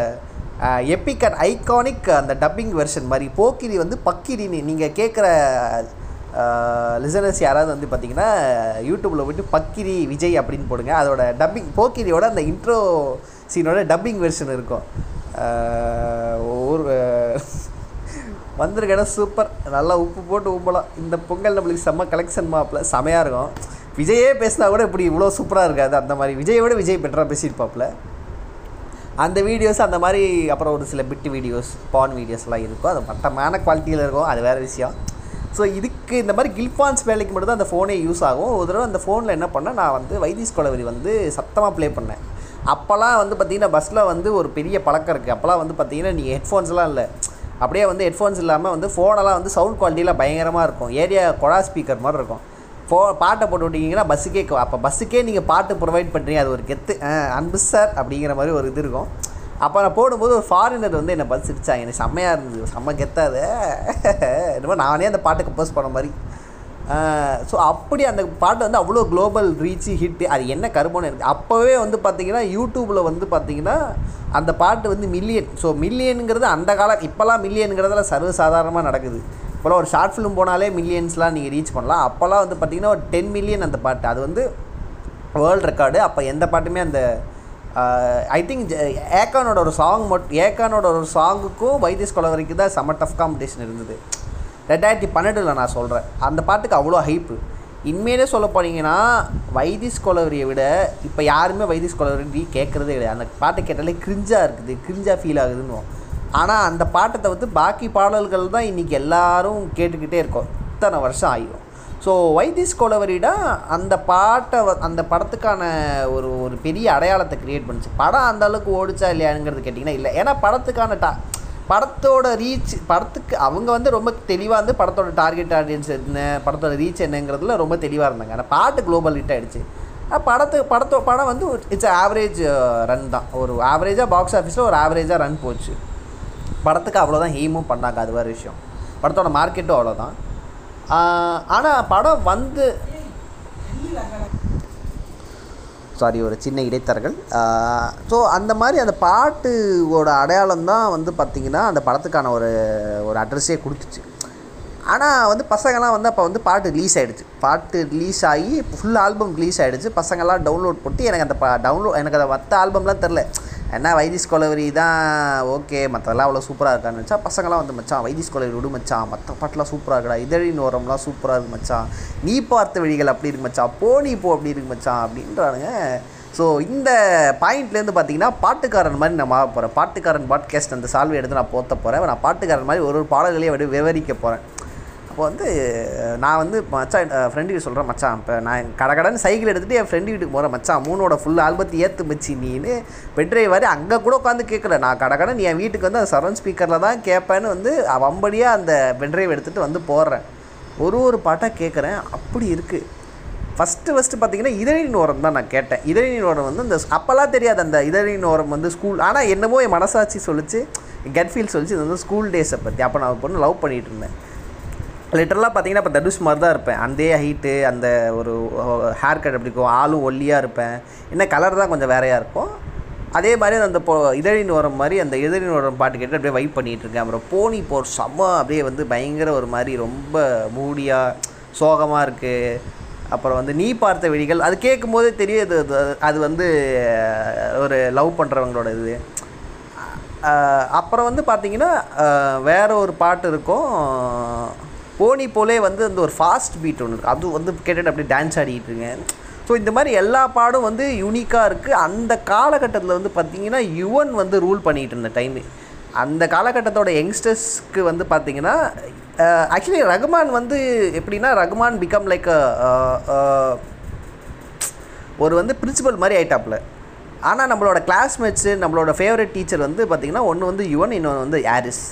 epic and iconic அந்த டப்பிங் வெர்ஷன் மாதிரி. போக்கிரி வந்து பக்கிரின்னு நீங்கள் கேட்குற லிசனர்ஸ் யாராவது வந்து பார்த்தீங்கன்னா யூடியூப்பில் போய்ட்டு பக்கிரி விஜய் அப்படின்னு போடுங்க. அதோட டப்பிங் போக்கிரியோட அந்த இன்ட்ரோ சீனோட டப்பிங் வெர்ஷன் இருக்கும். ஒரு வந்திருக்கேன்னா சூப்பர் நல்லா உப்பு போட்டு உம்பலாம். இந்த பொங்கல் நம்மளுக்கு செம்ம கலெக்ஷன் மாப்பில் செமையாக இருக்கும். விஜயே பேசினா கூட இப்படி இவ்வளோ சூப்பராக இருக்காது. அந்த மாதிரி விஜயை விட விஜய் பெட்டராக பேசியிருப்பாப்புல. அந்த வீடியோஸ் அந்த மாதிரி அப்புறம் ஒரு சில பிட்டு வீடியோஸ் பான் வீடியோஸ்லாம் இருக்கும். அது மட்டமான குவாலிட்டியில் இருக்கும். அது வேறு விஷயம். ஸோ இதுக்கு இந்த மாதிரி கில்பான்ஸ் வேலைக்கு மட்டும் தான் அந்த ஃபோனே யூஸ் ஆகும். ஒரு தடவை அந்த ஃபோனில் என்ன பண்ணேன் நான் வந்து வைத்தீஸ் கொலவரி வந்து சத்தமாக ப்ளே பண்ணேன். அப்போல்லாம் வந்து பார்த்திங்கன்னா பஸ்ஸில் வந்து ஒரு பெரிய பழக்கம் இருக்குது அப்போல்லாம் வந்து பார்த்திங்கன்னா நீங்கள் ஹெட்ஃபோன்ஸ்லாம் இல்லை. அப்படியே வந்து ஹெட்ஃபோன்ஸ் இல்லாமல் வந்து ஃபோனெல்லாம் வந்து சவுண்ட் குவாலிட்டியில் பயங்கரமாக இருக்கும். ஏரியா கொழா ஸ்பீக்கர் மாதிரி இருக்கும். ஃபோ பாட்டை போட்டு விட்டீங்கன்னா பஸ்ஸுக்கே அப்போ பஸ்ஸுக்கே நீங்கள் பாட்டு ப்ரொவைட் பண்ணுறீங்க அது ஒரு கெத்து. அன்பு சார் அப்படிங்கிற மாதிரி ஒரு இது இருக்கும். அப்போ நான் போடும்போது ஒரு ஃபாரினர் வந்து என்னை பஸ் சிரிச்சாங்க. எனக்கு செம்மையாக இருந்தது. செம்ம கெத்தாது. என்னமோ நானே அந்த பாட்டை கம்போஸ் பண்ண மாதிரி. ஸோ அப்படி அந்த பாட்டு வந்து அவ்வளோ குளோபல் ரீச்சு ஹிட்டு அது என்ன கருமம்னு இருக்குது அப்போவே வந்து பார்த்தீங்கன்னா யூடியூப்பில் வந்து பார்த்தீங்கன்னா அந்த பாட்டு வந்து மில்லியன் ஸோ மில்லியனுங்கிறது அந்த காலம் இப்போல்லாம் மில்லியனுங்கிறதுல சர்வசாதாரணமாக நடக்குது. இப்போலாம் ஒரு ஷார்ட் ஃபிலிம் போனாலே மில்லியன்ஸ்லாம் நீங்கள் ரீச் பண்ணலாம். அப்போல்லாம் வந்து பார்த்தீங்கன்னா ஒரு டென் மில்லியன் அந்த பாட்டு. அது வந்து வேர்ல்டு ரெக்கார்டு. அப்போ எந்த பாட்டுமே அந்த ஐ திங்க் ஏக்கானோட ஒரு சாங் மட்டும் ஏக்கானோட ஒரு சாங்குக்கும் வைத்தியஸ் கொலவரிக்கு தான் செம்ம டஃப் காம்படிஷன் இருந்தது. ரெண்டாயிரத்தி பன்னெண்டில் நான் சொல்கிறேன் அந்த பாட்டுக்கு அவ்வளோ ஹைப்பு இனிமேலே சொல்ல போனீங்கன்னா வைத்திஸ் கொலவரியை விட இப்போ யாருமே வைத்திஸ் கொலவரி கேட்குறதே கிடையாது. அந்த பாட்டு கேட்டாலே கிரிஞ்சாக இருக்குது. கிரிஞ்சாக ஃபீல் ஆகுதுன்னு ஆனால் அந்த பாட்டை தவிர்த்து பாக்கி பாடல்கள் தான் இன்றைக்கி எல்லாரும் கேட்டுக்கிட்டே இருக்கோம். இத்தனை வருஷம் ஆகிடும் ஸோ வைத்திஸ் கொலவரிடா அந்த பாட்டை அந்த படத்துக்கான ஒரு ஒரு பெரிய அடையாளத்தை கிரியேட் பண்ணுச்சு. படம் அந்த அளவுக்கு ஓடிச்சா இல்லையாங்கிறது கேட்டிங்கன்னா இல்லை. ஏன்னா படத்துக்கான டா படத்தோட ரீச் படத்துக்கு அவங்க வந்து ரொம்ப தெளிவாக வந்து படத்தோட டார்கெட் ஆடியன்ஸ் என்ன படத்தோட ரீச் என்னங்கிறதுல ரொம்ப தெளிவாக இருந்தாங்க. ஆனால் பாட்டு குளோபல் ஹிட் ஆகிடுச்சு படத்து படத்தோ படம் வந்து இட்ஸ் ஆவரேஜ் ரன் தான். ஒரு ஆவரேஜாக பாக்ஸ் ஆஃபீஸில் ஒரு ஆவரேஜாக ரன் போச்சு. படத்துக்கு அவ்வளோதான் எய்மும் பண்ணாங்க அது வேறு விஷயம். படத்தோட மார்க்கெட்டும் அவ்வளோதான் ஆனால் படம் வந்து சாரி ஒரு சின்ன இடைத்தரகல் ஸோ அந்த மாதிரி அந்த பாட்டுவோட அடையாளம் தான் வந்து பார்த்திங்கன்னா அந்த படத்துக்கான ஒரு ஒரு அட்ரஸே கொடுத்துச்சு. ஆனால் வந்து பசங்கள்லாம் வந்து அப்போ வந்து பாட்டு ரிலீஸ் ஆகிடுச்சு பாட்டு ரிலீஸ் ஆகி ஃபுல் ஆல்பம் ரிலீஸ் ஆகிடுச்சு பசங்கள்லாம் டவுன்லோட் போட்டு எனக்கு அந்த பா டவுன்லோட் எனக்கு அந்த மற்ற ஆல்பம்லாம் தெரில என்ன வைதிஸ் கொலவரி தான் ஓகே மற்றதெல்லாம் அவ்வளோ சூப்பராக இருக்கான்னு வச்சா பசங்களாம் வந்து மச்சான் வைதிஸ் கொலவரி விடு மச்சான் மற்ற பாட்டெலாம் சூப்பராக இருக்கடா இதழின் ஓரம்லாம் சூப்பராக இருக்கு மச்சான் நீ பார்த்த வழிகள் அப்படி இருக்கு மச்சான் போ நீ போ அப்படி இருக்கு மச்சான் அப்படின்றானுங்க. ஸோ இந்த பாயிண்ட்லேருந்து பார்த்தீங்கன்னா பாட்டுக்காரன் மாதிரி நான் மாற போகிறேன் பாட்டுக்காரன் பாட்காஸ்ட் அந்த சால்வை எடுத்து நான் போத்த போகிறேன் நான் பாட்டுக்காரன் மாதிரி ஒரு ஒரு பாடல்களையும் விவரிக்க போகிறேன் அப்போ வந்து நான் வந்து மச்சான் ஃப்ரெண்டுக்கு சொல்கிறேன் மச்சான் இப்போ நான் கடகடன்னு சைக்கிள் எடுத்துகிட்டு என் ஃப்ரெண்டு வீட்டுக்கு போகிறேன் மச்சான் மூணோட ஃபுல் ஆல்பத்தை ஏற்று மச்சி நீன்னு பெட்ரைவர் அங்கே கூட உட்காந்து கேட்கல நான் கடகடன் என் வீட்டுக்கு வந்து அந்த சரௌண்ட் ஸ்பீக்கரில் தான் கேட்பேன்னு வந்து வம்படியாக அந்த பென்ட்ரைவ் எடுத்துகிட்டு வந்து போடுறேன். ஒரு ஒரு பாட்டாக கேட்குறேன் அப்படி இருக்குது ஃபஸ்ட்டு ஃபஸ்ட்டு பார்த்தீங்கன்னா இதழின் ஓரம் தான் நான் கேட்டேன். இதழின் ஓரம் வந்து இந்த அப்போல்லாம் தெரியாது அந்த இதழின் ஓரம் வந்து ஸ்கூல் ஆனால் என்னமோ என் மனசாட்சி சொல்லிச்சு கட் ஃபீல் சொல்லிச்சு இது வந்து ஸ்கூல் டேஸை பற்றி அப்போ நான் பொண்ணு லவ் பண்ணிகிட்டு இருந்தேன். லிட்டரலாக பார்த்தீங்கன்னா இப்போ தனுஷ் மாதிரி தான் இருப்பேன். அதே ஹைட்டு அந்த ஒரு ஹேர் கட் அப்படி இருக்கும் ஆளும் ஒல்லியாக இருப்பேன். என்ன கலர் தான் கொஞ்சம் வேறையாக இருக்கும். அதே மாதிரி அந்த இப்போ இதழின் வரம் மாதிரி அந்த இதழின் வரம் பாட்டு கேட்டு அப்படியே வைப் பண்ணிகிட்டு இருக்கேன். அப்புறம் போனி போர் செம்ம அப்படியே வந்து பயங்கர ஒரு மாதிரி ரொம்ப மூடியாக சோகமாக இருக்குது அப்புறம் வந்து நீ பார்த்த வெடிகள் அது கேட்கும்போதே போதே அது அது- அது வந்து ஒரு லவ் பண்ணுறவங்களோட இது. அப்புறம் வந்து பார்த்திங்கன்னா வேறு ஒரு பாட்டு இருக்கும். போனி போலே வந்து அந்த ஒரு ஃபாஸ்ட் பீட் ஒன்று இருக்குது அது வந்து கேட்டுட்டு அப்படியே டான்ஸ் ஆடிக்கிட்டு இருக்கேன். ஸோ இந்த மாதிரி எல்லா பாடும் வந்து யூனிக்காக இருக்குது அந்த காலகட்டத்தில் வந்து பார்த்திங்கன்னா யுவன் வந்து ரூல் பண்ணிகிட்டு இருந்த டைமு அந்த காலகட்டத்தோட யங்ஸ்டர்ஸ்க்கு வந்து பார்த்திங்கன்னா ஆக்சுவலி ரகுமான் வந்து எப்படின்னா ரகுமான் பிகம் லைக் ஒரு வந்து பிரின்சிபல் மாதிரி ஆயிட்டாப்புல. ஆனால் நம்மளோட கிளாஸ்மேட்ஸு நம்மளோட ஃபேவரட் டீச்சர் வந்து பார்த்திங்கன்னா ஒன்று வந்து யுவன் இன்னொன்று வந்து ஆரிஸ்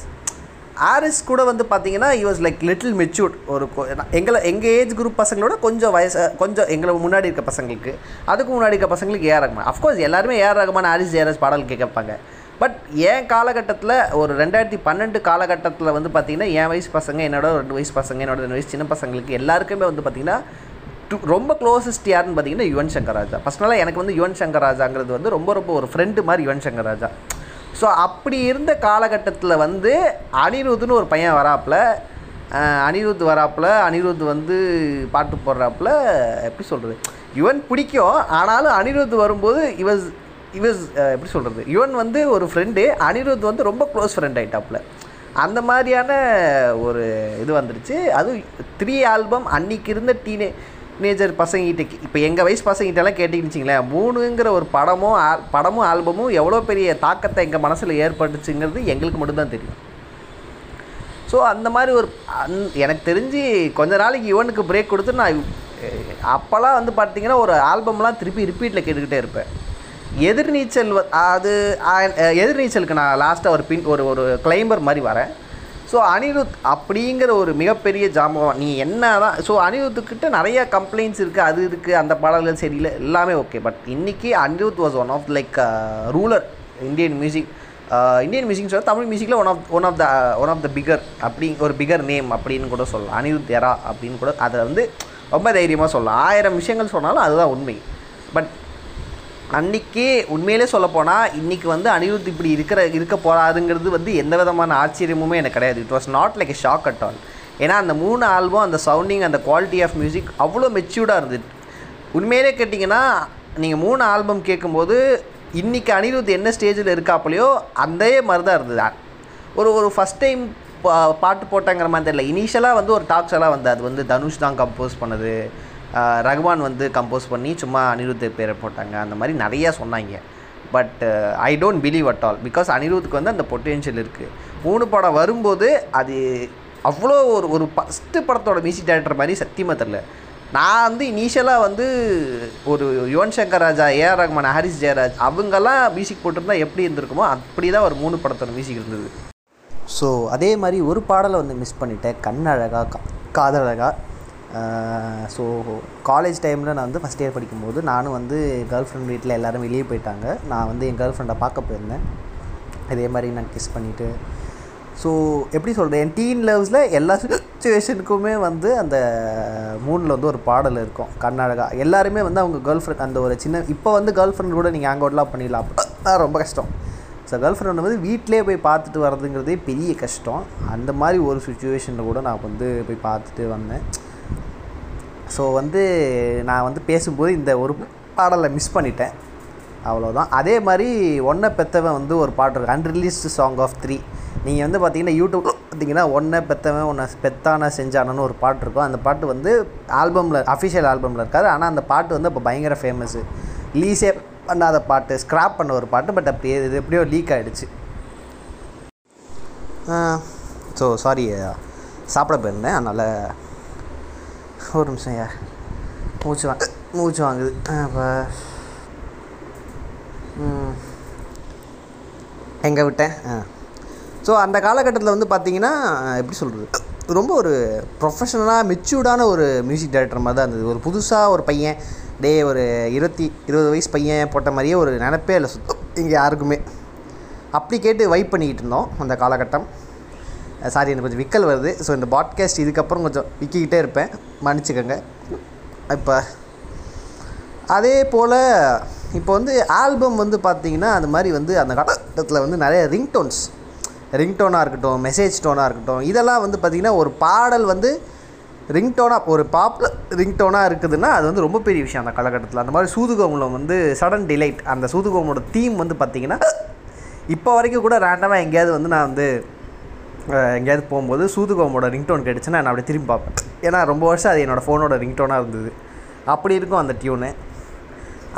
ஆரிஸ் கூட வந்து பார்த்தீங்கன்னா he was like little matured ஒரு எங்களை எங்கள் ஏஜ் குரூப் பசங்களோட கொஞ்சம் வயசு கொஞ்சம் எங்களை முன்னாடி இருக்க பசங்களுக்கு அதுக்கு முன்னாடி இருக்க பசங்களுக்கு ஏஆர் ரகுமான். அஃப்கோர்ஸ் எல்லாருமே ஏஆர் ரகுமான் ஆரிஸ் ஏஆர்எஸ் பாடல் கேட்பாங்க பட் என் காலகட்டத்தில் ஒரு ரெண்டாயிரத்தி பன்னெண்டு காலகட்டத்தில் வந்து பார்த்திங்கன்னா என் வயசு பசங்க என்னோட ரெண்டு வயசு பசங்க என்னோட ரெண்டு வயசு சின்ன பசங்களுக்கு எல்லாருக்குமே வந்து பார்த்திங்கன்னா டு- ரொம்ப க்ளோசஸ்ட் யாருன்னு பார்த்தீங்கன்னா யுவன் சங்கர் ராஜா. பர்சனலாக எனக்கு வந்து யுவன் சங்கர் ராஜாங்கிறது வந்து ரொம்ப ரொம்ப ஒரு ஃப்ரெண்டு மாதிரி யுவன் சங்கர் ராஜா. ஸோ அப்படி இருந்த காலகட்டத்தில் வந்து அனிருத்னு ஒரு பையன் வராப்புல அனிருத் வராப்புல அனிருத் வந்து பாட்டு போடுறாப்புல எப்படி சொல்கிறது யுவன் பிடிக்கும் ஆனாலும் அனிருத் வரும்போது இவஸ் இவஸ் எப்படி சொல்கிறது யுவன் வந்து ஒரு ஃப்ரெண்டு அனிருத் வந்து ரொம்ப க்ளோஸ் ஃப்ரெண்ட் ஆயிட்டாப்புல. அந்த மாதிரியான ஒரு இது வந்துடுச்சு அதுவும் த்ரீ ஆல்பம் அன்னைக்கு இருந்த டீனே டீனேஜர் பசங்கிட்ட இப்போ எங்கள் வயசு பசங்கிட்டலாம் கேட்டிங்கன்னு மூணுங்கிற ஒரு படமும் ஆல் படமும் ஆல்பமும் எவ்வளோ பெரிய தாக்கத்தை எங்கள் மனசில் ஏற்பட்டுச்சுங்கிறது எங்களுக்கு மட்டும்தான் தெரியும். ஸோ அந்த மாதிரி ஒரு அந் எனக்கு தெரிஞ்சு கொஞ்ச நாளைக்கு யுவனுக்கு பிரேக் கொடுத்து நான் அப்போலாம் அப்போல்லாம் வந்து பார்த்தீங்கன்னா ஒரு ஆல்பம்லாம் திருப்பி ரிப்பீட்டில் கேட்டுக்கிட்டே இருப்பேன். எதிர்நீச்சல் அது எதிர்நீச்சலுக்கு நான் லாஸ்ட்டாக ஒரு பின் ஒரு ஒரு கிளைம்பர் மாதிரி வரேன். ஸோ அனிருத் அப்படிங்கிற ஒரு மிகப்பெரிய ஜாம்பவான் நீ என்ன தான் ஸோ அனிருத்துக்கிட்ட நிறைய கம்ப்ளைண்ட்ஸ் இருக்குது அது இருக்குது அந்த பாடல்கள் சரியில்லை எல்லாமே ஓகே பட் இன்றைக்கி Anirudh was one of like ruler Indian music Indian music சொல்ல தமிழ் மியூசிக்கில் one of one of the one of the figure அப்படி ஒரு பிகர் நேம் அப்படின்னு கூட சொல்லலாம். அனிருத் எரா அப்படின்னு கூட அதை வந்து ரொம்ப தைரியமாக சொல்லலாம். ஆயிரம் விஷயங்கள் சொன்னாலும் அதுதான் உண்மை. பட் அன்னைக்கு உண்மையிலே சொல்லப்போனால் இன்றைக்கி வந்து அனிருத் இப்படி இருக்கிற இருக்க போகிறாருங்கிறது வந்து எந்த விதமான ஆச்சரியமுமே எனக்கு கிடையாது. It was not like a shock at all ஏன்னா அந்த மூணு ஆல்பம் அந்த சவுண்டிங் அந்த குவாலிட்டி ஆஃப் மியூசிக் அவ்வளோ மெச்சூர்டாக இருந்தது. உண்மையிலே கேட்டிங்கன்னா நீங்கள் மூணு ஆல்பம் கேட்கும்போது இன்றைக்கி அனிருத் என்ன ஸ்டேஜில் இருக்காப்புலையோ அதே மாதிரி தான் இருந்தது. ஒரு ஒரு ஃபஸ்ட் டைம் பாட்டு போட்டாங்கிற மாதிரி தெரியல. இனிஷியலாக வந்து ஒரு டாக்ஸ் எல்லாம் வந்து அது வந்து தனுஷ் தான் கம்போஸ் பண்ணது. ரகுமான் வந்து கம்போஸ் பண்ணி சும்மா அனிருத் பேரை போட்டாங்க. அந்த மாதிரி நிறையா சொன்னாங்க. But I don't believe at all because அனிருத்துக்கு வந்து அந்த பொட்டென்ஷியல் இருக்குது மூணு படம் வரும்போது அது அவ்வளோ ஒரு ஒரு ஃபஸ்ட்டு படத்தோட மியூசிக் டேரக்டர் மாதிரி சத்தியமாக தெரில நான் வந்து இனிஷியலாக வந்து ஒரு யுவன் சங்கர் ராஜா ஏஆர் ரஹ்மான் ஹாரிஸ் ஜெயராஜ் அவங்கெல்லாம் மியூசிக் போட்டிருந்தா எப்படி இருந்திருக்குமோ அப்படி தான் ஒரு மூணு படத்தோட மியூசிக் இருந்தது. ஸோ அதே மாதிரி ஒரு பாடலை வந்து மிஸ் பண்ணிட்டேன். கண் காதழகா ஸோ காலேஜ் டைமில் நான் வந்து ஃபஸ்ட் இயர் படிக்கும்போது நானும் வந்து கேர்ள் ஃப்ரெண்ட் வீட்டில் எல்லோரும் வெளியே போயிட்டாங்க. நான் வந்து என் கேர்ள் ஃப்ரெண்டை பார்க்க போயிருந்தேன். இதே மாதிரி நான் கிஸ் பண்ணிவிட்டு ஸோ எப்படி சொல்கிறது என் டீன் லவ்ஸில் எல்லா சுச்சுவேஷனுக்குமே வந்து அந்த மூணில் வந்து ஒரு பாடல் இருக்கும். கர்நாடகா. எல்லாருமே வந்து அவங்க கேர்ள் ஃப்ரெண்ட் அந்த ஒரு சின்ன இப்போ வந்து கேர்ள் ஃப்ரெண்ட் கூட நீங்கள் ஹேங் அவுட்லாம் பண்ணிடலாம். அப்படின்னா ரொம்ப கஷ்டம். ஸோ கேர்ள் ஃப்ரெண்ட் வந்து வீட்டிலே போய் பார்த்துட்டு வர்றதுங்கிறதே பெரிய கஷ்டம். அந்த மாதிரி ஒரு சுச்சுவேஷனில் கூட நான் வந்து போய் பார்த்துட்டு வந்தேன். ஸோ வந்து நான் வந்து பேசும்போது இந்த ஒரு பாடலை மிஸ் பண்ணிட்டேன். அவ்வளோதான் அதே மாதிரி ஒன்றை பெத்தவன் வந்து ஒரு பாட்டு இருக்கு அன்ரிலீஸ்டு சாங் ஆஃப் த்ரீ நீங்கள் வந்து பார்த்தீங்கன்னா யூடியூப் பார்த்தீங்கன்னா ஒன்றை பெற்றவன் ஒன்றை பெத்தான செஞ்சானன்னு ஒரு பாட்டு இருக்கும். அந்த பாட்டு வந்து ஆல்பமில் அஃபிஷியல் ஆல்பமில் இருக்காது. ஆனால் அந்த பாட்டு வந்து இப்போ பயங்கர ஃபேமஸ்ஸு லீஸே பண்ணாத பாட்டு ஸ்க்ராப் பண்ண ஒரு பாட்டு பட் அப்படி இது எப்படியோ லீக் ஆகிடுச்சு ஸோ சாரி சாப்பிட போயிருந்தேன். அதனால் ஒரு நிமிஷம் ஐயா. மூச்சு வா மூச்சு வாங்குது. அப்போ எங்கே விட்டேன் ஆ. ஸோ அந்த காலகட்டத்தில் வந்து பார்த்தீங்கன்னா எப்படி சொல்கிறது ரொம்ப ஒரு ப்ரொஃபஷனலாக மெச்சூர்டான ஒரு மியூசிக் டைரக்டர் மாதிரி தான் இருந்தது. ஒரு புதுசாக ஒரு பையன் டே ஒரு இருபத்தி இருபது வயசு பையன் போட்ட மாதிரியே ஒரு நினப்பே இல்லை சுத்தம். இங்கே யாருக்குமே. அப்படி கேட்டு வைப் பண்ணிக்கிட்டு இருந்தோம் அந்த காலகட்டம். சாரி எனக்கு கொஞ்சம் விக்கல் வருது. ஸோ இந்த பாட்காஸ்ட் இதுக்கப்புறம் கொஞ்சம் விற்கிக்கிட்டே இருப்பேன். மன்னிச்சுக்கோங்க. இப்போ அதே போல் இப்போ வந்து ஆல்பம் வந்து பார்த்தீங்கன்னா அந்த மாதிரி வந்து அந்த காலகட்டத்தில் வந்து நிறைய ரிங்டோன்ஸ் ரிங்டோனாக இருக்கட்டும் மெசேஜ் டோனாக இருக்கட்டும் இதெல்லாம் வந்து பார்த்திங்கன்னா ஒரு பாடல் வந்து ரிங்டோனாக ஒரு பாப்புலர் ரிங்டோனாக இருக்குதுன்னா அது வந்து ரொம்ப பெரிய விஷயம் அந்த காலகட்டத்தில். அந்த மாதிரி சூதுகோமலம் வந்து சடன் டிலைட் அந்த சூதுகோமோட தீம் வந்து பார்த்திங்கன்னா இப்போ வரைக்கும் கூட ரேண்டமாக எங்கேயாவது வந்து நான் வந்து எங்கேயாவது போகும்போது சூதுகோமோட ரிங்டோன் கிடச்சுன்னா நான் அப்படியே திரும்பி பார்ப்பேன். ஏன்னா ரொம்ப வருஷம் அது என்னோடய ஃபோனோட ரிங்டோனாக இருந்தது. அப்படி இருக்கும் அந்த டியூனு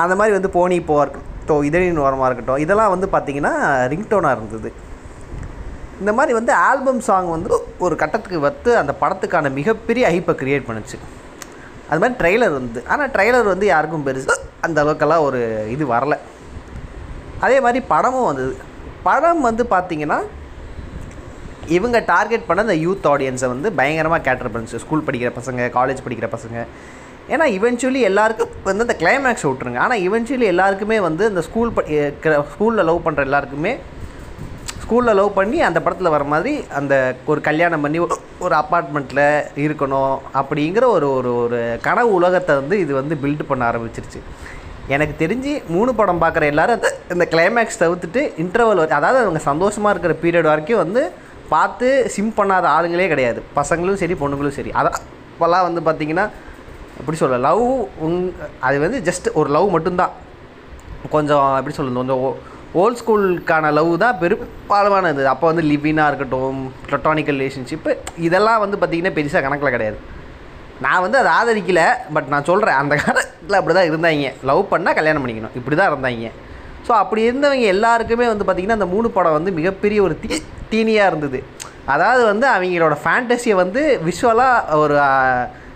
அந்த மாதிரி வந்து போனி போவாக இருக்கட்டும் இதழின் ஓரமாக இருக்கட்டும் இதெல்லாம் வந்து பார்த்திங்கன்னா ரிங்டோனாக இருந்தது. இந்த மாதிரி வந்து ஆல்பம் சாங் வந்து ஒரு கட்டத்துக்கு வந்து அந்த படத்துக்கான மிகப்பெரிய ஹைப்பை க்ரியேட் பண்ணுச்சு. அது மாதிரி ட்ரெய்லர் வந்து ஆனால் ட்ரெய்லர் வந்து யாருக்கும் பெருசு அந்த அளவுக்கெல்லாம் ஒரு இது வரலை. அதே மாதிரி படமும் வந்தது. படம் வந்து பார்த்திங்கன்னா இவங்க டார்கெட் பண்ண அந்த யூத் ஆடியன்ஸை வந்து பயங்கரமாக கேட்டர் பண்ணுச்சு. ஸ்கூல் படிக்கிற பசங்க காலேஜ் படிக்கிற பசங்க. ஏன்னா இவென்ச்சுவலி எல்லாருக்கும் வந்து அந்த கிளைமேக்ஸ் விட்ருங்க ஆனால் இவென்ச்சுவலி எல்லாருக்குமே வந்து இந்த ஸ்கூல் ப ஸ்கூலில் லவ் பண்ணுற எல்லாருக்குமே ஸ்கூலில் லவ் பண்ணி அந்த படத்தில் வர மாதிரி அந்த ஒரு கல்யாணம் பண்ணி ஒரு- அப்பார்ட்மெண்ட்டில் இருக்கணும் அப்படிங்கிற ஒரு ஒரு ஒரு கனவு உலகத்தை வந்து இது வந்து பில்டு பண்ண ஆரம்பிச்சிருச்சு. எனக்கு தெரிஞ்சு மூணு படம் பார்க்குற எல்லாரும் அந்த இந்த கிளைமேக்ஸ் தவிர்த்துட்டு இன்டர்வல் அதாவது அவங்க சந்தோஷமாக இருக்கிற பீரியட் வரைக்கும் வந்து பார்த்து சிம் பண்ணாத ஆளுங்களே கிடையாது. பசங்களும் சரி பொண்ணுங்களும் சரி. அதான் இப்போல்லாம் வந்து பார்த்திங்கன்னா எப்படி சொல்ல லவ் உங் அது வந்து ஜஸ்ட் ஒரு லவ் மட்டும்தான். கொஞ்சம் எப்படி சொல்கிறது கொஞ்சம் ஓல்ட் ஸ்கூலுக்கான லவ் தான் பெரும்பாலுமானது. அப்போ வந்து லிவினாக இருக்கட்டும் ப்ளட்டானிக்கல் ரிலேஷன்ஷிப்பு இதெல்லாம் வந்து பார்த்திங்கன்னா பெருசாக கணக்கில் கிடையாது. நான் வந்து அதை ஆதரிக்கலை பட் நான் சொல்கிறேன் அந்த காலத்தில் அப்படி தான் இருந்தாங்க. லவ் பண்ணால் கல்யாணம் பண்ணிக்கணும். இப்படி தான் இருந்தாங்க. ஸோ அப்படி இருந்தவங்க எல்லாருக்குமே வந்து பார்த்திங்கன்னா அந்த மூணு படம் வந்து மிகப்பெரிய ஒரு தீ தீனியாக இருந்தது. அதாவது வந்து அவங்களோட ஃபேண்டஸியை வந்து விஷுவலாக ஒரு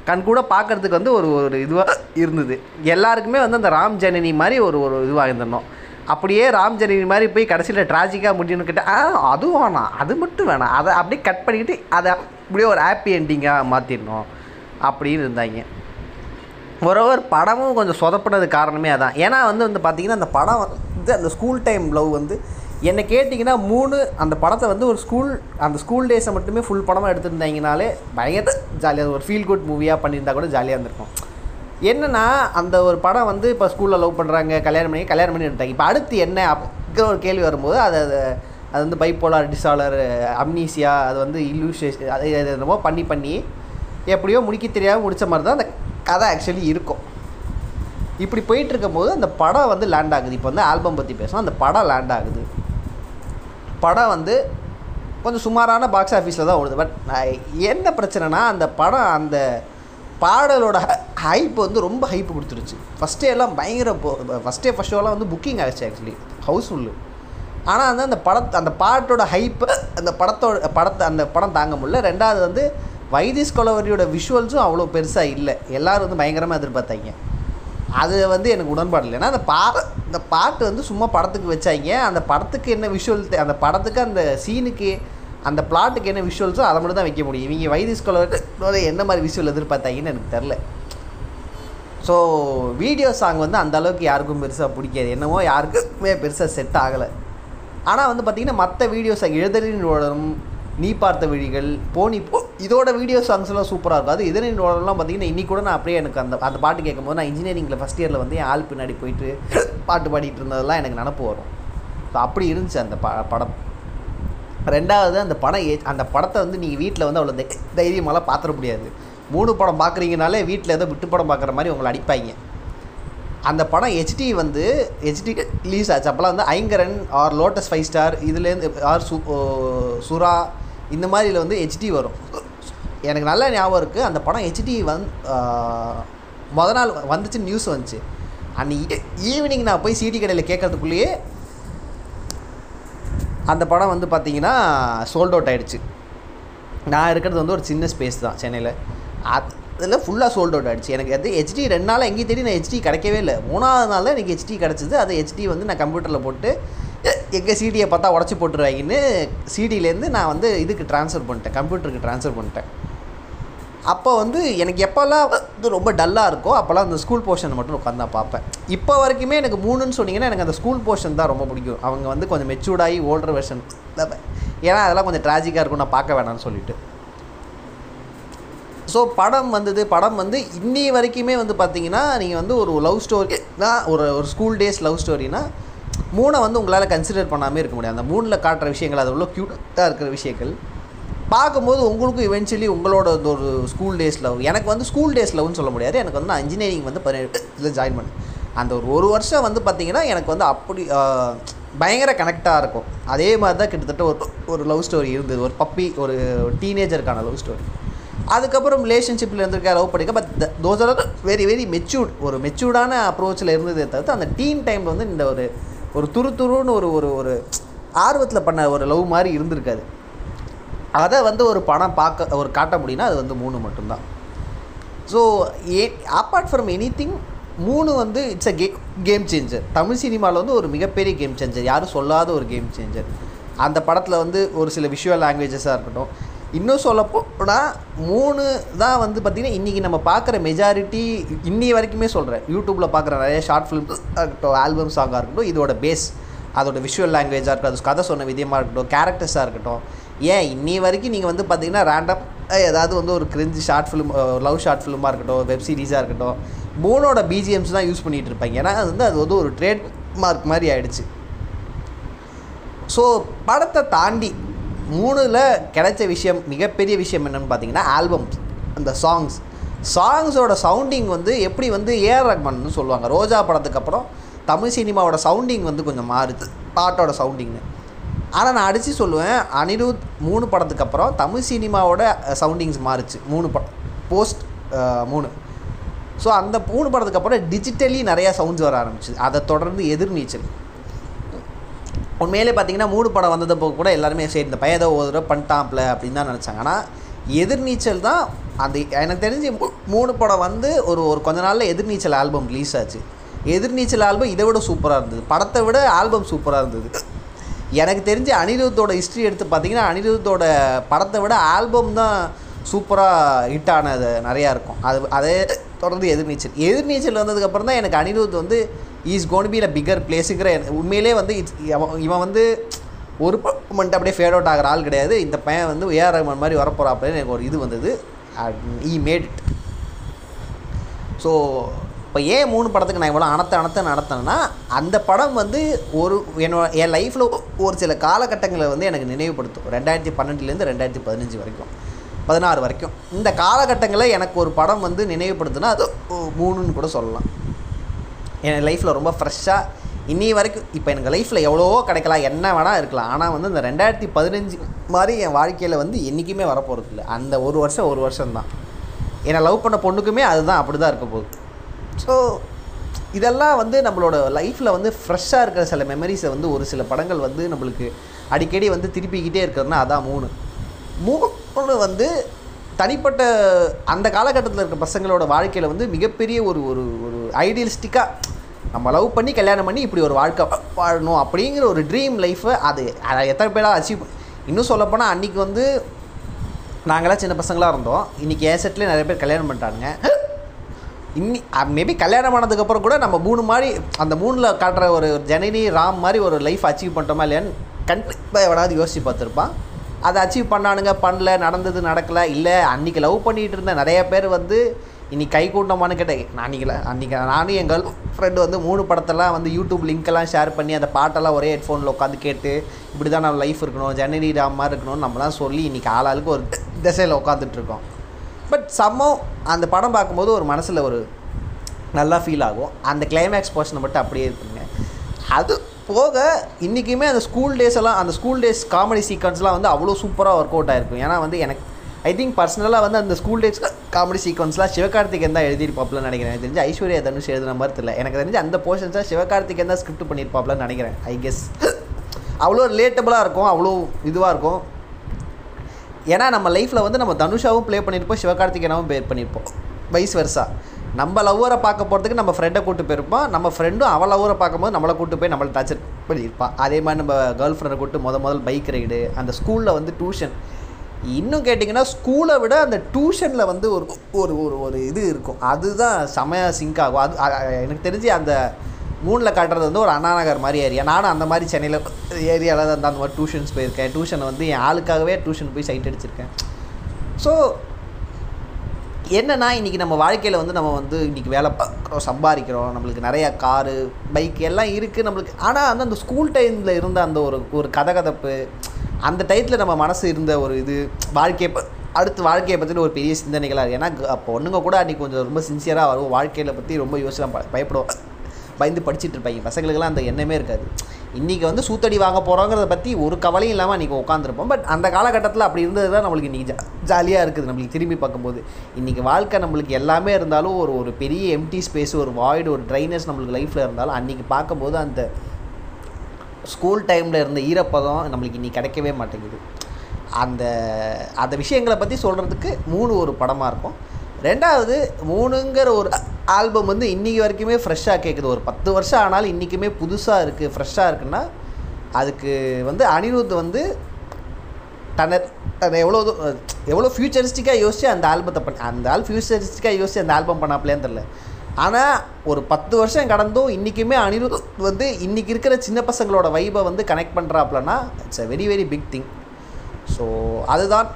கண்கூட கண் கூட பார்க்கறதுக்கு வந்து ஒரு ஒரு இதுவாக இருந்தது. எல்லாருக்குமே வந்து அந்த ராம் ஜனனி மாதிரி ஒரு ஒரு இதுவாக இருந்தோம் அப்படியே ராம் ஜனனி மாதிரி போய் கடைசியில் ட்ராஜிக்காக முடியும்னு கேட்டால் ஆ அதுவும் வேணாம். அது மட்டும் வேணாம். அதை அப்படியே கட் பண்ணிக்கிட்டு அதை அப்படியே ஒரு ஹாப்பி என்டிங்காக மாற்றிடணும் அப்படின்னு இருந்தாங்க. ஒருவர் படமும் கொஞ்சம் சொதப்பினது காரணமே அதான். ஏன்னா வந்து வந்து பார்த்திங்கன்னா அந்த படம் வந்து அந்த ஸ்கூல் டைம் லவ் வந்து என்னை கேட்டிங்கன்னா மூணு அந்த படத்தை வந்து ஒரு ஸ்கூல் அந்த ஸ்கூல் டேஸை மட்டுமே ஃபுல் படமாக எடுத்திருந்தாங்கனாலே பயங்கர ஜாலியாக ஒரு ஃபீல் குட் மூவியாக பண்ணியிருந்தா கூட ஜாலியாக இருந்திருக்கும். என்னன்னா அந்த ஒரு படம் வந்து இப்போ ஸ்கூலில் லவ் பண்ணுறாங்க கல்யாணம் பண்ணி கல்யாணம் பண்ணி எடுத்தாங்க இப்போ அடுத்து என்ன? அப்படிங்கிற ஒரு கேள்வி வரும்போது அது அது அது வந்து பைப்போலார் டிசாலர் அம்னீசியா அது வந்து இல்யூஷேஷன் அது என்னமோ பண்ணி பண்ணி எப்படியோ முடிக்க தெரியாமல் முடித்த மாதிரி தான் அந்த கதை ஆக்சுவலி இருக்கும். இப்படி போயிட்டு இருக்கும்போது அந்த படம் வந்து லேண்ட் ஆகுது. இப்போ வந்து ஆல்பம் பற்றி பேசணும் அந்த படம் லேண்ட் ஆகுது. படம் வந்து கொஞ்சம் சுமாரான பாக்ஸ் ஆஃபீஸில் தான் ஓடுது. பட் என்ன பிரச்சனைனா அந்த படம் அந்த பாடலோட ஹைப் வந்து ரொம்ப ஹைப் கொடுத்துருச்சு. ஃபஸ்ட்டே எல்லாம் பயங்கர ஃபஸ்ட்டே ஃபஸ்ட் ஷோலாம் வந்து புக்கிங் ஆகிடுச்சு ஆக்சுவலி ஹவுஸ்ஃபுல்லு ஆனால் வந்து அந்த படத் அந்த பாட்டோட ஹைப்பு அந்த படத்தோட படத்தை அந்த படம் தாங்க முடியல. ரெண்டாவது வந்து வைதிஸ் கொலவரியோட விஷுவல்ஸும் அவ்வளோ பெருசாக இல்லை. எல்லோரும் வந்து பயங்கரமாக எதிர்பார்த்தாங்க. அது வந்து எனக்கு உடன்பாடு இல்லை. ஏன்னா அந்த பா இந்த பாட்டு வந்து சும்மா படத்துக்கு வச்சாங்க. அந்த படத்துக்கு என்ன விஷுவல் அந்த படத்துக்கு அந்த சீனுக்கு அந்த பிளாட்டுக்கு என்ன விஷுவல்ஸோ அதை மட்டும் தான் வைக்க முடியும். இவங்க வைதிஸ் கொலவரி என்ன மாதிரி விஷுவல் எதிர்பார்த்தாங்கன்னு எனக்கு தெரில. ஸோ வீடியோ சாங் வந்து அந்த அளவுக்கு யாருக்கும் பெருசாக பிடிக்காது. என்னமோ யாருக்குமே பெருசாக செட் ஆகலை. ஆனால் வந்து பார்த்திங்கன்னா மற்ற வீடியோ சாங் எழுதலின் நீ பார்த்த விழிகள் போனி போ. இதோட வீடியோ சாங்ஸ்லாம் சூப்பராக இருக்கும். அது இதனின் ஓடலாம் பார்த்தீங்கன்னா இன்னி கூட நான் அப்படியே எனக்கு அந்த அந்த பாட்டு கேட்கும்போது நான் இன்ஜினியரிங்கில் ஃபஸ்ட் இயரில் வந்து என் ஆள் பின்னாடி போயிட்டு பாட்டு பாடிட்டு இருந்ததெல்லாம் எனக்கு நினப்பு வரும். ஸோ அப்படி இருந்துச்சு அந்த ப படம். ரெண்டாவது அந்த படம் ஏ அந்த படத்தை வந்து நீங்கள் வீட்டில் வந்து அவ்வளோ தை- தைரியமாலாம் பார்த்துட முடியாது. மூணு படம் பார்க்குறீங்கனாலே வீட்டில் ஏதோ விட்டு படம் பார்க்குற மாதிரி உங்களை அடிப்பாங்க. அந்த படம் ஹெச்டி வந்து ஹெச்டி ரிலீஸ் ஆச்சு. அப்போல்லாம் வந்து Ayngaran or Lotus Five Star இதுலேருந்து ஆர் சு சுரா இந்த மாதிரில வந்து ஹெச்டி வரும். எனக்கு நல்ல ஞாபகம் இருக்குது அந்த படம் ஹெச்டி வந் மொதல் நாள் வந்துச்சு நியூஸ் வந்துச்சு. அன்னைக்கு ஈவினிங் நான் போய் சிடி கடையில் கேட்கறதுக்குள்ளேயே அந்த படம் வந்து பார்த்தீங்கன்னா சோல்ட் அவுட் ஆகிடுச்சு நான் இருக்கிறது வந்து ஒரு சின்ன ஸ்பேஸ் தான் சென்னையில். அதில் ஃபுல்லாக சோல்ட் அவுட் ஆகிடுச்சு எனக்கு அது ஹெச்டி ரெண்டு நாள் எங்கேயும் தேடி நான் ஹெச்டி கிடைக்கவே இல்லை. மூணாவது நாள் தான் எனக்கு ஹெச்டி கிடச்சிது. அது ஹெச்டி வந்து நான் கம்ப்யூட்டரில் போட்டு எங்கள் சிடியை பார்த்தா உடச்சி போட்டுருவாங்கன்னு சிடியிலேருந்து நான் வந்து இதுக்கு ட்ரான்ஸ்ஃபர் பண்ணிட்டேன் கம்ப்யூட்டருக்கு ட்ரான்ஸ்ஃபர் பண்ணிட்டேன். அப்போ வந்து எனக்கு எப்போல்லாம் வந்து ரொம்ப டல்லாக இருக்கோ அப்போல்லாம் அந்த ஸ்கூல் போர்ஷன் மட்டும் உட்காந்து நான் பார்ப்பேன். இப்போ வரைக்குமே எனக்கு மூணுன்னு சொன்னீங்கன்னா எனக்கு அந்த ஸ்கூல் போர்ஷன் தான் ரொம்ப பிடிக்கும். அவங்க வந்து கொஞ்சம் மெச்சூர்டாகி ஓல்டர் வெர்ஷன் ஏன்னா அதெல்லாம் கொஞ்சம் ட்ராஜிக்காக இருக்கும் நான் பார்க்க வேணாம்னு சொல்லிட்டு. ஸோ படம் வந்தது படம் வந்து இன்னி வரைக்குமே வந்து பார்த்தீங்கன்னா நீங்கள் வந்து ஒரு லவ் ஸ்டோரினா ஒரு ஒரு ஸ்கூல் டேஸ் லவ் ஸ்டோரினா மூணை வந்து உங்களால் கன்சிடர் பண்ணாமே இருக்க முடியாது. அந்த மூணில் காட்டுற விஷயங்கள் அது உள்ள க்யூட்டாக இருக்கிற விஷயங்கள். பார்க்கும்போது உங்களுக்கும் இவென்ச்சுவலி உங்களோட ஒரு ஸ்கூல் டேஸ் லவ் எனக்கு வந்து ஸ்கூல் டேஸ் லவ்னு சொல்ல முடியாது. எனக்கு வந்து நான் இன்ஜினியரிங் வந்து பதினெட்டு இதில் ஜாயின் பண்ணேன். அந்த ஒரு ஒரு வருஷம் வந்து பார்த்திங்கன்னா எனக்கு வந்து அப்படி பயங்கர கனெக்டாக இருக்கும். அதே மாதிரி தான் கிட்டத்தட்ட ஒரு ஒரு லவ் ஸ்டோரி இருந்தது. ஒரு பப்பி ஒரு டீனேஜருக்கான லவ் ஸ்டோரி அதுக்கப்புறம் ரிலேஷன்ஷிப்பில் இருந்திருக்க லவ் பண்ணிக்க. But those are very very matured ஒரு மெச்சூர்டான அப்ரோச்சில் இருந்ததே தவிர்த்து அந்த டீன் டைமில் வந்து இந்த ஒரு ஒரு துரு துருன்னு ஒரு ஒரு ஒரு ஆர்வத்தில் பண்ண ஒரு லவ் மாதிரி இருந்திருக்காது. அதை வந்து ஒரு படம் பார்க்க ஒரு காட்ட முடியும்னா அது வந்து மூணு மட்டும்தான். So a apart from anything மூணு வந்து இட்ஸ் அ கே கேம் சேஞ்சர் தமிழ் சினிமாவில் வந்து ஒரு மிகப்பெரிய கேம் சேஞ்சர் யாரும் சொல்லாத ஒரு கேம் சேஞ்சர் அந்த படத்தில் வந்து ஒரு சில விஷுவல் லாங்குவேஜஸாக இருக்கட்டும் இன்னும் சொல்லப்போனால் மூணு தான் வந்து பார்த்திங்கன்னா இன்றைக்கி நம்ம பார்க்குற மெஜாரிட்டி இன்னி வரைக்குமே சொல்கிறேன் யூடியூப்பில் பார்க்குற நிறைய ஷார்ட் ஃபிலிம்ஸ் இருக்கட்டும் ஆல்பம் சாங்காக இருக்கட்டும் இதோட பேஸ் அதோட விஷுவல் லாங்குவேஜாக இருக்கட்டும் அது கதை சொன்ன விதமாக இருக்கட்டும் கேரக்டர்ஸாக இருக்கட்டும். ஏன் இன்னி வரைக்கும் நீங்கள் வந்து பார்த்தீங்கன்னா ரேண்டம் ஏதாவது வந்து ஒரு cringe short film love short ஃபிலிமாக இருக்கட்டும் வெப் சீரிஸாக இருக்கட்டும் மூணோட பிஜிஎம்ஸ் தான் யூஸ் பண்ணிகிட்டு இருப்பாங்க. ஏன்னா அது வந்து அது வந்து ஒரு ட்ரேட் மார்க் மாதிரி ஆகிடுச்சு ஸோ படத்தை தாண்டி மூணில் கிடைச்ச விஷயம் மிகப்பெரிய விஷயம் என்னென்னு பார்த்தீங்கன்னா ஆல்பம்ஸ் அந்த சாங்ஸ் சாங்ஸோட சவுண்டிங் வந்து எப்படி வந்து ஏஆர் ரஹ்மான்னு சொல்லுவாங்க. ரோஜா படத்துக்கு அப்புறம் தமிழ் சினிமாவோட சவுண்டிங் வந்து கொஞ்சம் மாறுது. பாட்டோட சவுண்டிங்னு ஆனால் நான் அடித்து சொல்லுவேன் அனிருத் மூணு படத்துக்கு அப்புறம் தமிழ் சினிமாவோட சவுண்டிங்ஸ் மாறுச்சு. மூணு படம். போஸ்ட் மூணு. ஸோ அந்த மூணு படத்துக்கு அப்புறம் டிஜிட்டலி நிறையா சவுண்ட்ஸ் வர ஆரம்பிச்சுது. அதை தொடர்ந்து எதிர்நீச்சல். உண்மையிலே பார்த்தீங்கன்னா மூணு படம் வந்ததப்போ கூட எல்லாருமே சரி இந்த பையன் ஏதோ ஒரு தடவை பண்ணிட்டாப்ல அப்படின்னு தான் நினச்சாங்க. ஆனால் எதிர்நீச்சல் தான் அந்த எனக்கு தெரிஞ்சு மூ- மூணு படம் வந்து ஒரு ஒரு கொஞ்ச நாளில் எதிர்நீச்சல் ஆல்பம் ரிலீஸ் ஆச்சு. எதிர்நீச்சல் ஆல்பம் இதை விட சூப்பராக இருந்தது. படத்தை விட ஆல்பம் சூப்பராக இருந்தது. எனக்கு தெரிஞ்சு அனிருத்தோட ஹிஸ்ட்ரி எடுத்து பார்த்தீங்கன்னா அனிருத்தோட படத்தை விட ஆல்பம் தான் சூப்பராக ஹிட் ஆனது நிறையா இருக்கும். அது அதே தொடர்ந்து எதிர்நீச்சல். எதிர்நீச்சல் வந்ததுக்கப்புறம் தான் எனக்கு அனிருத் வந்து is gonna be a figure பிளேஸுங்கிற உண்மையிலே வந்து இட்ஸ் இவன் வந்து ஒரு மண்ட் அப்படியே ஃபேட் அவுட் ஆகிற ஆள் கிடையாது. இந்த பையன் வந்து ஏஆர் ரஹ்மான் மாதிரி வரப்போகிறா அப்படின்னு எனக்கு ஒரு இது வந்தது. ஈ மேட் இட் ஸோ இப்போ ஏன் மூணு படத்துக்கு நான் இவ்வளோ அனத்த அனத்த நடத்தினேன்னா அந்த படம் வந்து ஒரு என்னோட என் லைஃப்பில் ஒரு சில காலகட்டங்களை வந்து எனக்கு நினைவுபடுத்தும். ரெண்டாயிரத்தி பன்னெண்டுலேருந்து ரெண்டாயிரத்தி பதினஞ்சு வரைக்கும். பதினாறு வரைக்கும். இந்த காலகட்டங்களில் எனக்கு ஒரு படம் வந்து நினைவுபடுத்துனா அது மூணுன்னு கூட சொல்லலாம். என் லைஃப்பில் ரொம்ப ஃப்ரெஷ்ஷாக இன்னி வரைக்கும் இப்போ எனக்கு லைஃப்பில் எவ்வளவோ கிடைக்கலாம் என்ன வேணால் இருக்கலாம். ஆனால் வந்து இந்த ரெண்டாயிரத்தி பதினஞ்சு மாதிரி என் வாழ்க்கையில் வந்து என்றைக்குமே வரப்போகிறது இல்லை. அந்த ஒரு வருஷம் ஒரு வருஷம் தான் என்னை லவ் பண்ண பொண்ணுக்குமே அதுதான் அப்படி தான் இருக்க போகுது. ஸோ இதெல்லாம் வந்து நம்மளோட லைஃப்பில் வந்து ஃப்ரெஷ்ஷாக இருக்கிற சில மெமரிஸை வந்து ஒரு சில படங்கள் வந்து நம்மளுக்கு அடிக்கடி வந்து திருப்பிக்கிட்டே இருக்கிறதுனா அதான் மூணு. மூணு வந்து தனிப்பட்ட அந்த காலகட்டத்தில் இருக்க பசங்களோட வாழ்க்கையில் வந்து மிகப்பெரிய ஒரு ஒரு ஒரு ஐடியலிஸ்டிக்காக நம்ம லவ் பண்ணி கல்யாணம் பண்ணி இப்படி ஒரு வாழ்க்கை வாழணும் அப்படிங்கிற ஒரு ட்ரீம் லைஃப்பை அது அதை எத்தனை பேராக அச்சீவ் இன்னும் சொல்லப்போனால் அன்றைக்கி வந்து நாங்களாம் சின்ன பசங்களாக இருந்தோம். இன்றைக்கி ஏசட்லேயே நிறைய பேர் கல்யாணம் பண்ணிட்டானுங்க. இன்னி மேபி கல்யாணம் ஆனதுக்கப்புறம் கூட நம்ம மூணு மாதிரி அந்த மூணில் காட்டுற ஒரு ஜனனி ராம் மாதிரி ஒரு லைஃப் அச்சீவ் பண்ணிட்டோமா இல்லையான்னு கண்டிப்பாக எவனாவது யோசிச்சு பார்த்துருப்பான். அதை அச்சீவ் பண்ணானுங்க பண்ணல நடந்தது நடக்கலை இல்லை அன்றைக்கி லவ் பண்ணிகிட்டு இருந்த நிறைய பேர் வந்து இன்னைக்கு கை கூட்டமானு கேட்டேன். நான் அன்றைக்கி அன்றைக்கி நானும் எங்கள் ஃப்ரெண்டு வந்து மூணு படத்தெல்லாம் வந்து யூடியூப் லிங்க்கெல்லாம் ஷேர் பண்ணி அந்த பாட்டெல்லாம் ஒரே ஹெட்ஃபோனில் உட்காந்து கேட்டு இப்படி தான் நம்ம லைஃப் இருக்கணும் ஜனனி ராம் மாதிரி இருக்கணும்னு நம்மலாம் சொல்லி இன்றைக்கி ஆளாளுக்கு ஒரு திசையில் உட்காந்துட்ருக்கோம் பட் சம்மோ அந்த படம் பார்க்கும்போது ஒரு மனசில் ஒரு நல்லா ஃபீல் ஆகும். அந்த கிளைமேக்ஸ் போர்ஷனை மட்டும் அப்படியே இருக்குங்க. அது போக இன்றைக்குமே அந்த ஸ்கூல் டேஸ் எல்லாம் அந்த ஸ்கூல் டேஸ் காமெடி சீக்வன்ஸ்லாம் வந்து அவ்வளோ சூப்பராக ஒர்க் அவுட் ஆயிருக்கும் ஏன்னா வந்து எனக்கு ஐ திங்க் பர்சனலாக வந்து அந்த ஸ்கூல் டேஸ் காமெடி சீக்வன்ஸ்லாம் சிவகார்த்திகேயன் தான் எழுதியிருப்பாப்லன்னு நினைக்கிறேன். எனக்கு தெரிஞ்சு ஐஸ்வர்யா தனுஷ் எழுதுன மாதிரி தெரியல. எனக்கு தெரிஞ்சு அந்த போர்ஷன்ஸாக சிவகார்த்திகேயன் தான் ஸ்கிரிப்ட் பண்ணியிருப்பாப்லன்னு நினைக்கிறேன் ஐ கெஸ் அவ்வளோ ரிலேட்டபுளாக இருக்கும் அவ்வளோ இதுவாக இருக்கும். ஏன்னா நம்ம லைஃப்பில் வந்து நம்ம தனுஷாவும் ப்ளே பண்ணியிருப்போம் சிவகார்த்திகேயனாவும் ப்ளே பண்ணியிருப்போம். வைஸ் வருஷா நம்ம லவ்வரை பார்க்க போகிறதுக்கு நம்ம ஃப்ரெண்டை கூட்டு போயிருப்போம். நம்ம ஃப்ரெண்டும் அவள் லவ்வரை பார்க்கும்போது நம்மளை கூட்டு போய் நம்மளை டார்ச்சர் பண்ணியிருப்பான் அதே மாதிரி நம்ம கேர்ள் ஃப்ரெண்டை கூட்டு முத முதல் பைக் ரைடு அந்த ஸ்கூலில் வந்து டியூஷன் இன்னும் கேட்டிங்கன்னா ஸ்கூலை விட அந்த டியூஷனில் வந்து ஒரு ஒரு ஒரு ஒரு இது இருக்கும். அதுதான் செமையா சிங்க் ஆகும். அது எனக்கு தெரிஞ்சு அந்த மூணில் காட்டுறது வந்து ஒரு அண்ணாநகர் மாதிரி ஏரியா நானும் அந்த மாதிரி சென்னையில் ஏரியாவில் தான் அந்த மாதிரி டியூஷன்ஸ் போயிருக்கேன். டியூஷனை வந்து என் ஆளுக்காகவே டியூஷன் போய் சைட் அடிச்சிருக்கேன். ஸோ என்னென்னா இன்றைக்கி நம்ம வாழ்க்கையில் வந்து நம்ம வந்து இன்றைக்கி வேலை பார்க்குறோம் சம்பாதிக்கிறோம் நம்மளுக்கு நிறையா காரு பைக் எல்லாம் இருக்குது நம்மளுக்கு. ஆனால் வந்து அந்த ஸ்கூல் டைமில் இருந்த அந்த ஒரு ஒரு கதகதப்பு அந்த டயத்தில் நம்ம மனசு இருந்த ஒரு இது வாழ்க்கையை ப- அடுத்து வாழ்க்கையை பற்றின ஒரு பெரிய சிந்தனைகளாக இருக்குது ஏன்னா அப்போ ஒன்றுங்க கூட அன்றைக்கி கொஞ்சம் ரொம்ப சின்சியராக வரும். வாழ்க்கையில் பற்றி ரொம்ப யோசனை ப- பயப்படுவோம். பயந்து படிச்சுட்டு இருப்பாங்க பசங்களுக்கெல்லாம் அந்த எண்ணமே இருக்காது. இன்றைக்கி வந்து சூத்தடி வாங்க போகிறோங்கிறத பற்றி ஒரு கவலையும் இல்லாமல் இன்றைக்கி உட்காந்துருப்போம் பட் அந்த காலகட்டத்தில் அப்படி இருந்தது தான் நம்மளுக்கு இன்றைக்கி ஜா ஜாலியாக இருக்குது. நம்மளுக்கு திரும்பி பார்க்கும்போது. இன்றைக்கி வாழ்க்கை நம்மளுக்கு எல்லாமே இருந்தாலும் ஒரு ஒரு பெரிய எம்டி ஸ்பேஸ் ஒரு வாய்டு ஒரு ட்ரைனஸ் நம்மளுக்கு லைஃப்பில் இருந்தாலும் அன்றைக்கி பார்க்கும்போது அந்த ஸ்கூல் டைமில் இருந்த ஈரப்பதம் நம்மளுக்கு இன்றைக்கி கிடைக்கவே மாட்டேங்குது. அந்த அந்த விஷயங்களை பற்றி சொல்கிறதுக்கு மூணு ஒரு படமாக இருக்கும். ரெண்டாவது மூணுங்கிற ஒரு ஆல்பம் வந்து இன்றைக்கி வரைக்குமே ஃப்ரெஷ்ஷாக கேட்குது ஒரு பத்து வருஷம் ஆனாலும் இன்றைக்குமே புதுசாக இருக்குது ஃப்ரெஷ்ஷாக இருக்குன்னா அதுக்கு வந்து அனிருத் வந்து தன்னை தன்னை எவ்வளோ எவ்வளோ ஃபியூச்சரிஸ்டிக்காக யோசிச்சு அந்த ஆல்பத்தை பண்ண அந்த ஆள் ஃபியூச்சரிஸ்டிக்காக யோசிச்சு அந்த ஆல்பம் பண்ணாப்லேன்னு தெரில ஆனால் ஒரு பத்து வருஷம் கடந்தும் இன்றைக்குமே அனிருத் வந்து இன்றைக்கி இருக்கிற சின்ன பசங்களோட வைபை வந்து connect பண்ணுறாப்லன்னா it's a very very big thing so அதுதான்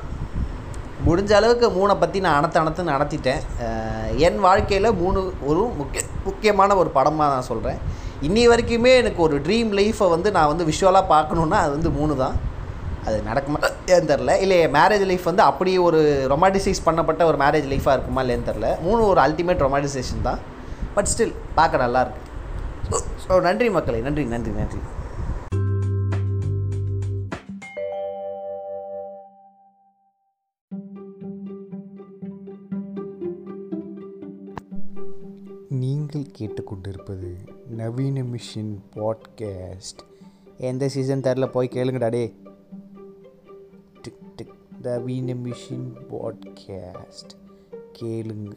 முடிஞ்ச அளவுக்கு மூணை பற்றி நான் அனத்து அனத்து நடத்திட்டேன் என் வாழ்க்கையில் மூணு ஒரு முக்கிய முக்கியமான ஒரு படமாக நான் சொல்கிறேன் இன்னி வரைக்குமே எனக்கு ஒரு ட்ரீம் லைஃப்பை வந்து நான் வந்து விஷுவலாக பார்க்கணுன்னா அது வந்து மூணு தான். அது நடக்குமா ஏன்னு தெரில இல்லை மேரேஜ் லைஃப் வந்து அப்படி ஒரு ரொமாட்டிசைஸ் பண்ணப்பட்ட ஒரு மேரேஜ் லைஃபாக இருக்குமா இல்லைன்னு தெரில மூணு ஒரு அல்டிமேட் ரொமாட்டிசேஷன் தான். பட் ஸ்டில் பார்க்க நல்லாயிருக்கு ஸோ நன்றி மக்களே நன்றி நன்றி நன்றி. நீங்கள் கேட்டுக்கொண்டிருப்பது நவீன மிஷின் பாட்காஸ்ட். எந்த சீசன் தெரில போய் கேளுங்கடா டே டிக் டிக். நவீன மிஷின் பாட்காஸ்ட். கேளுங்க.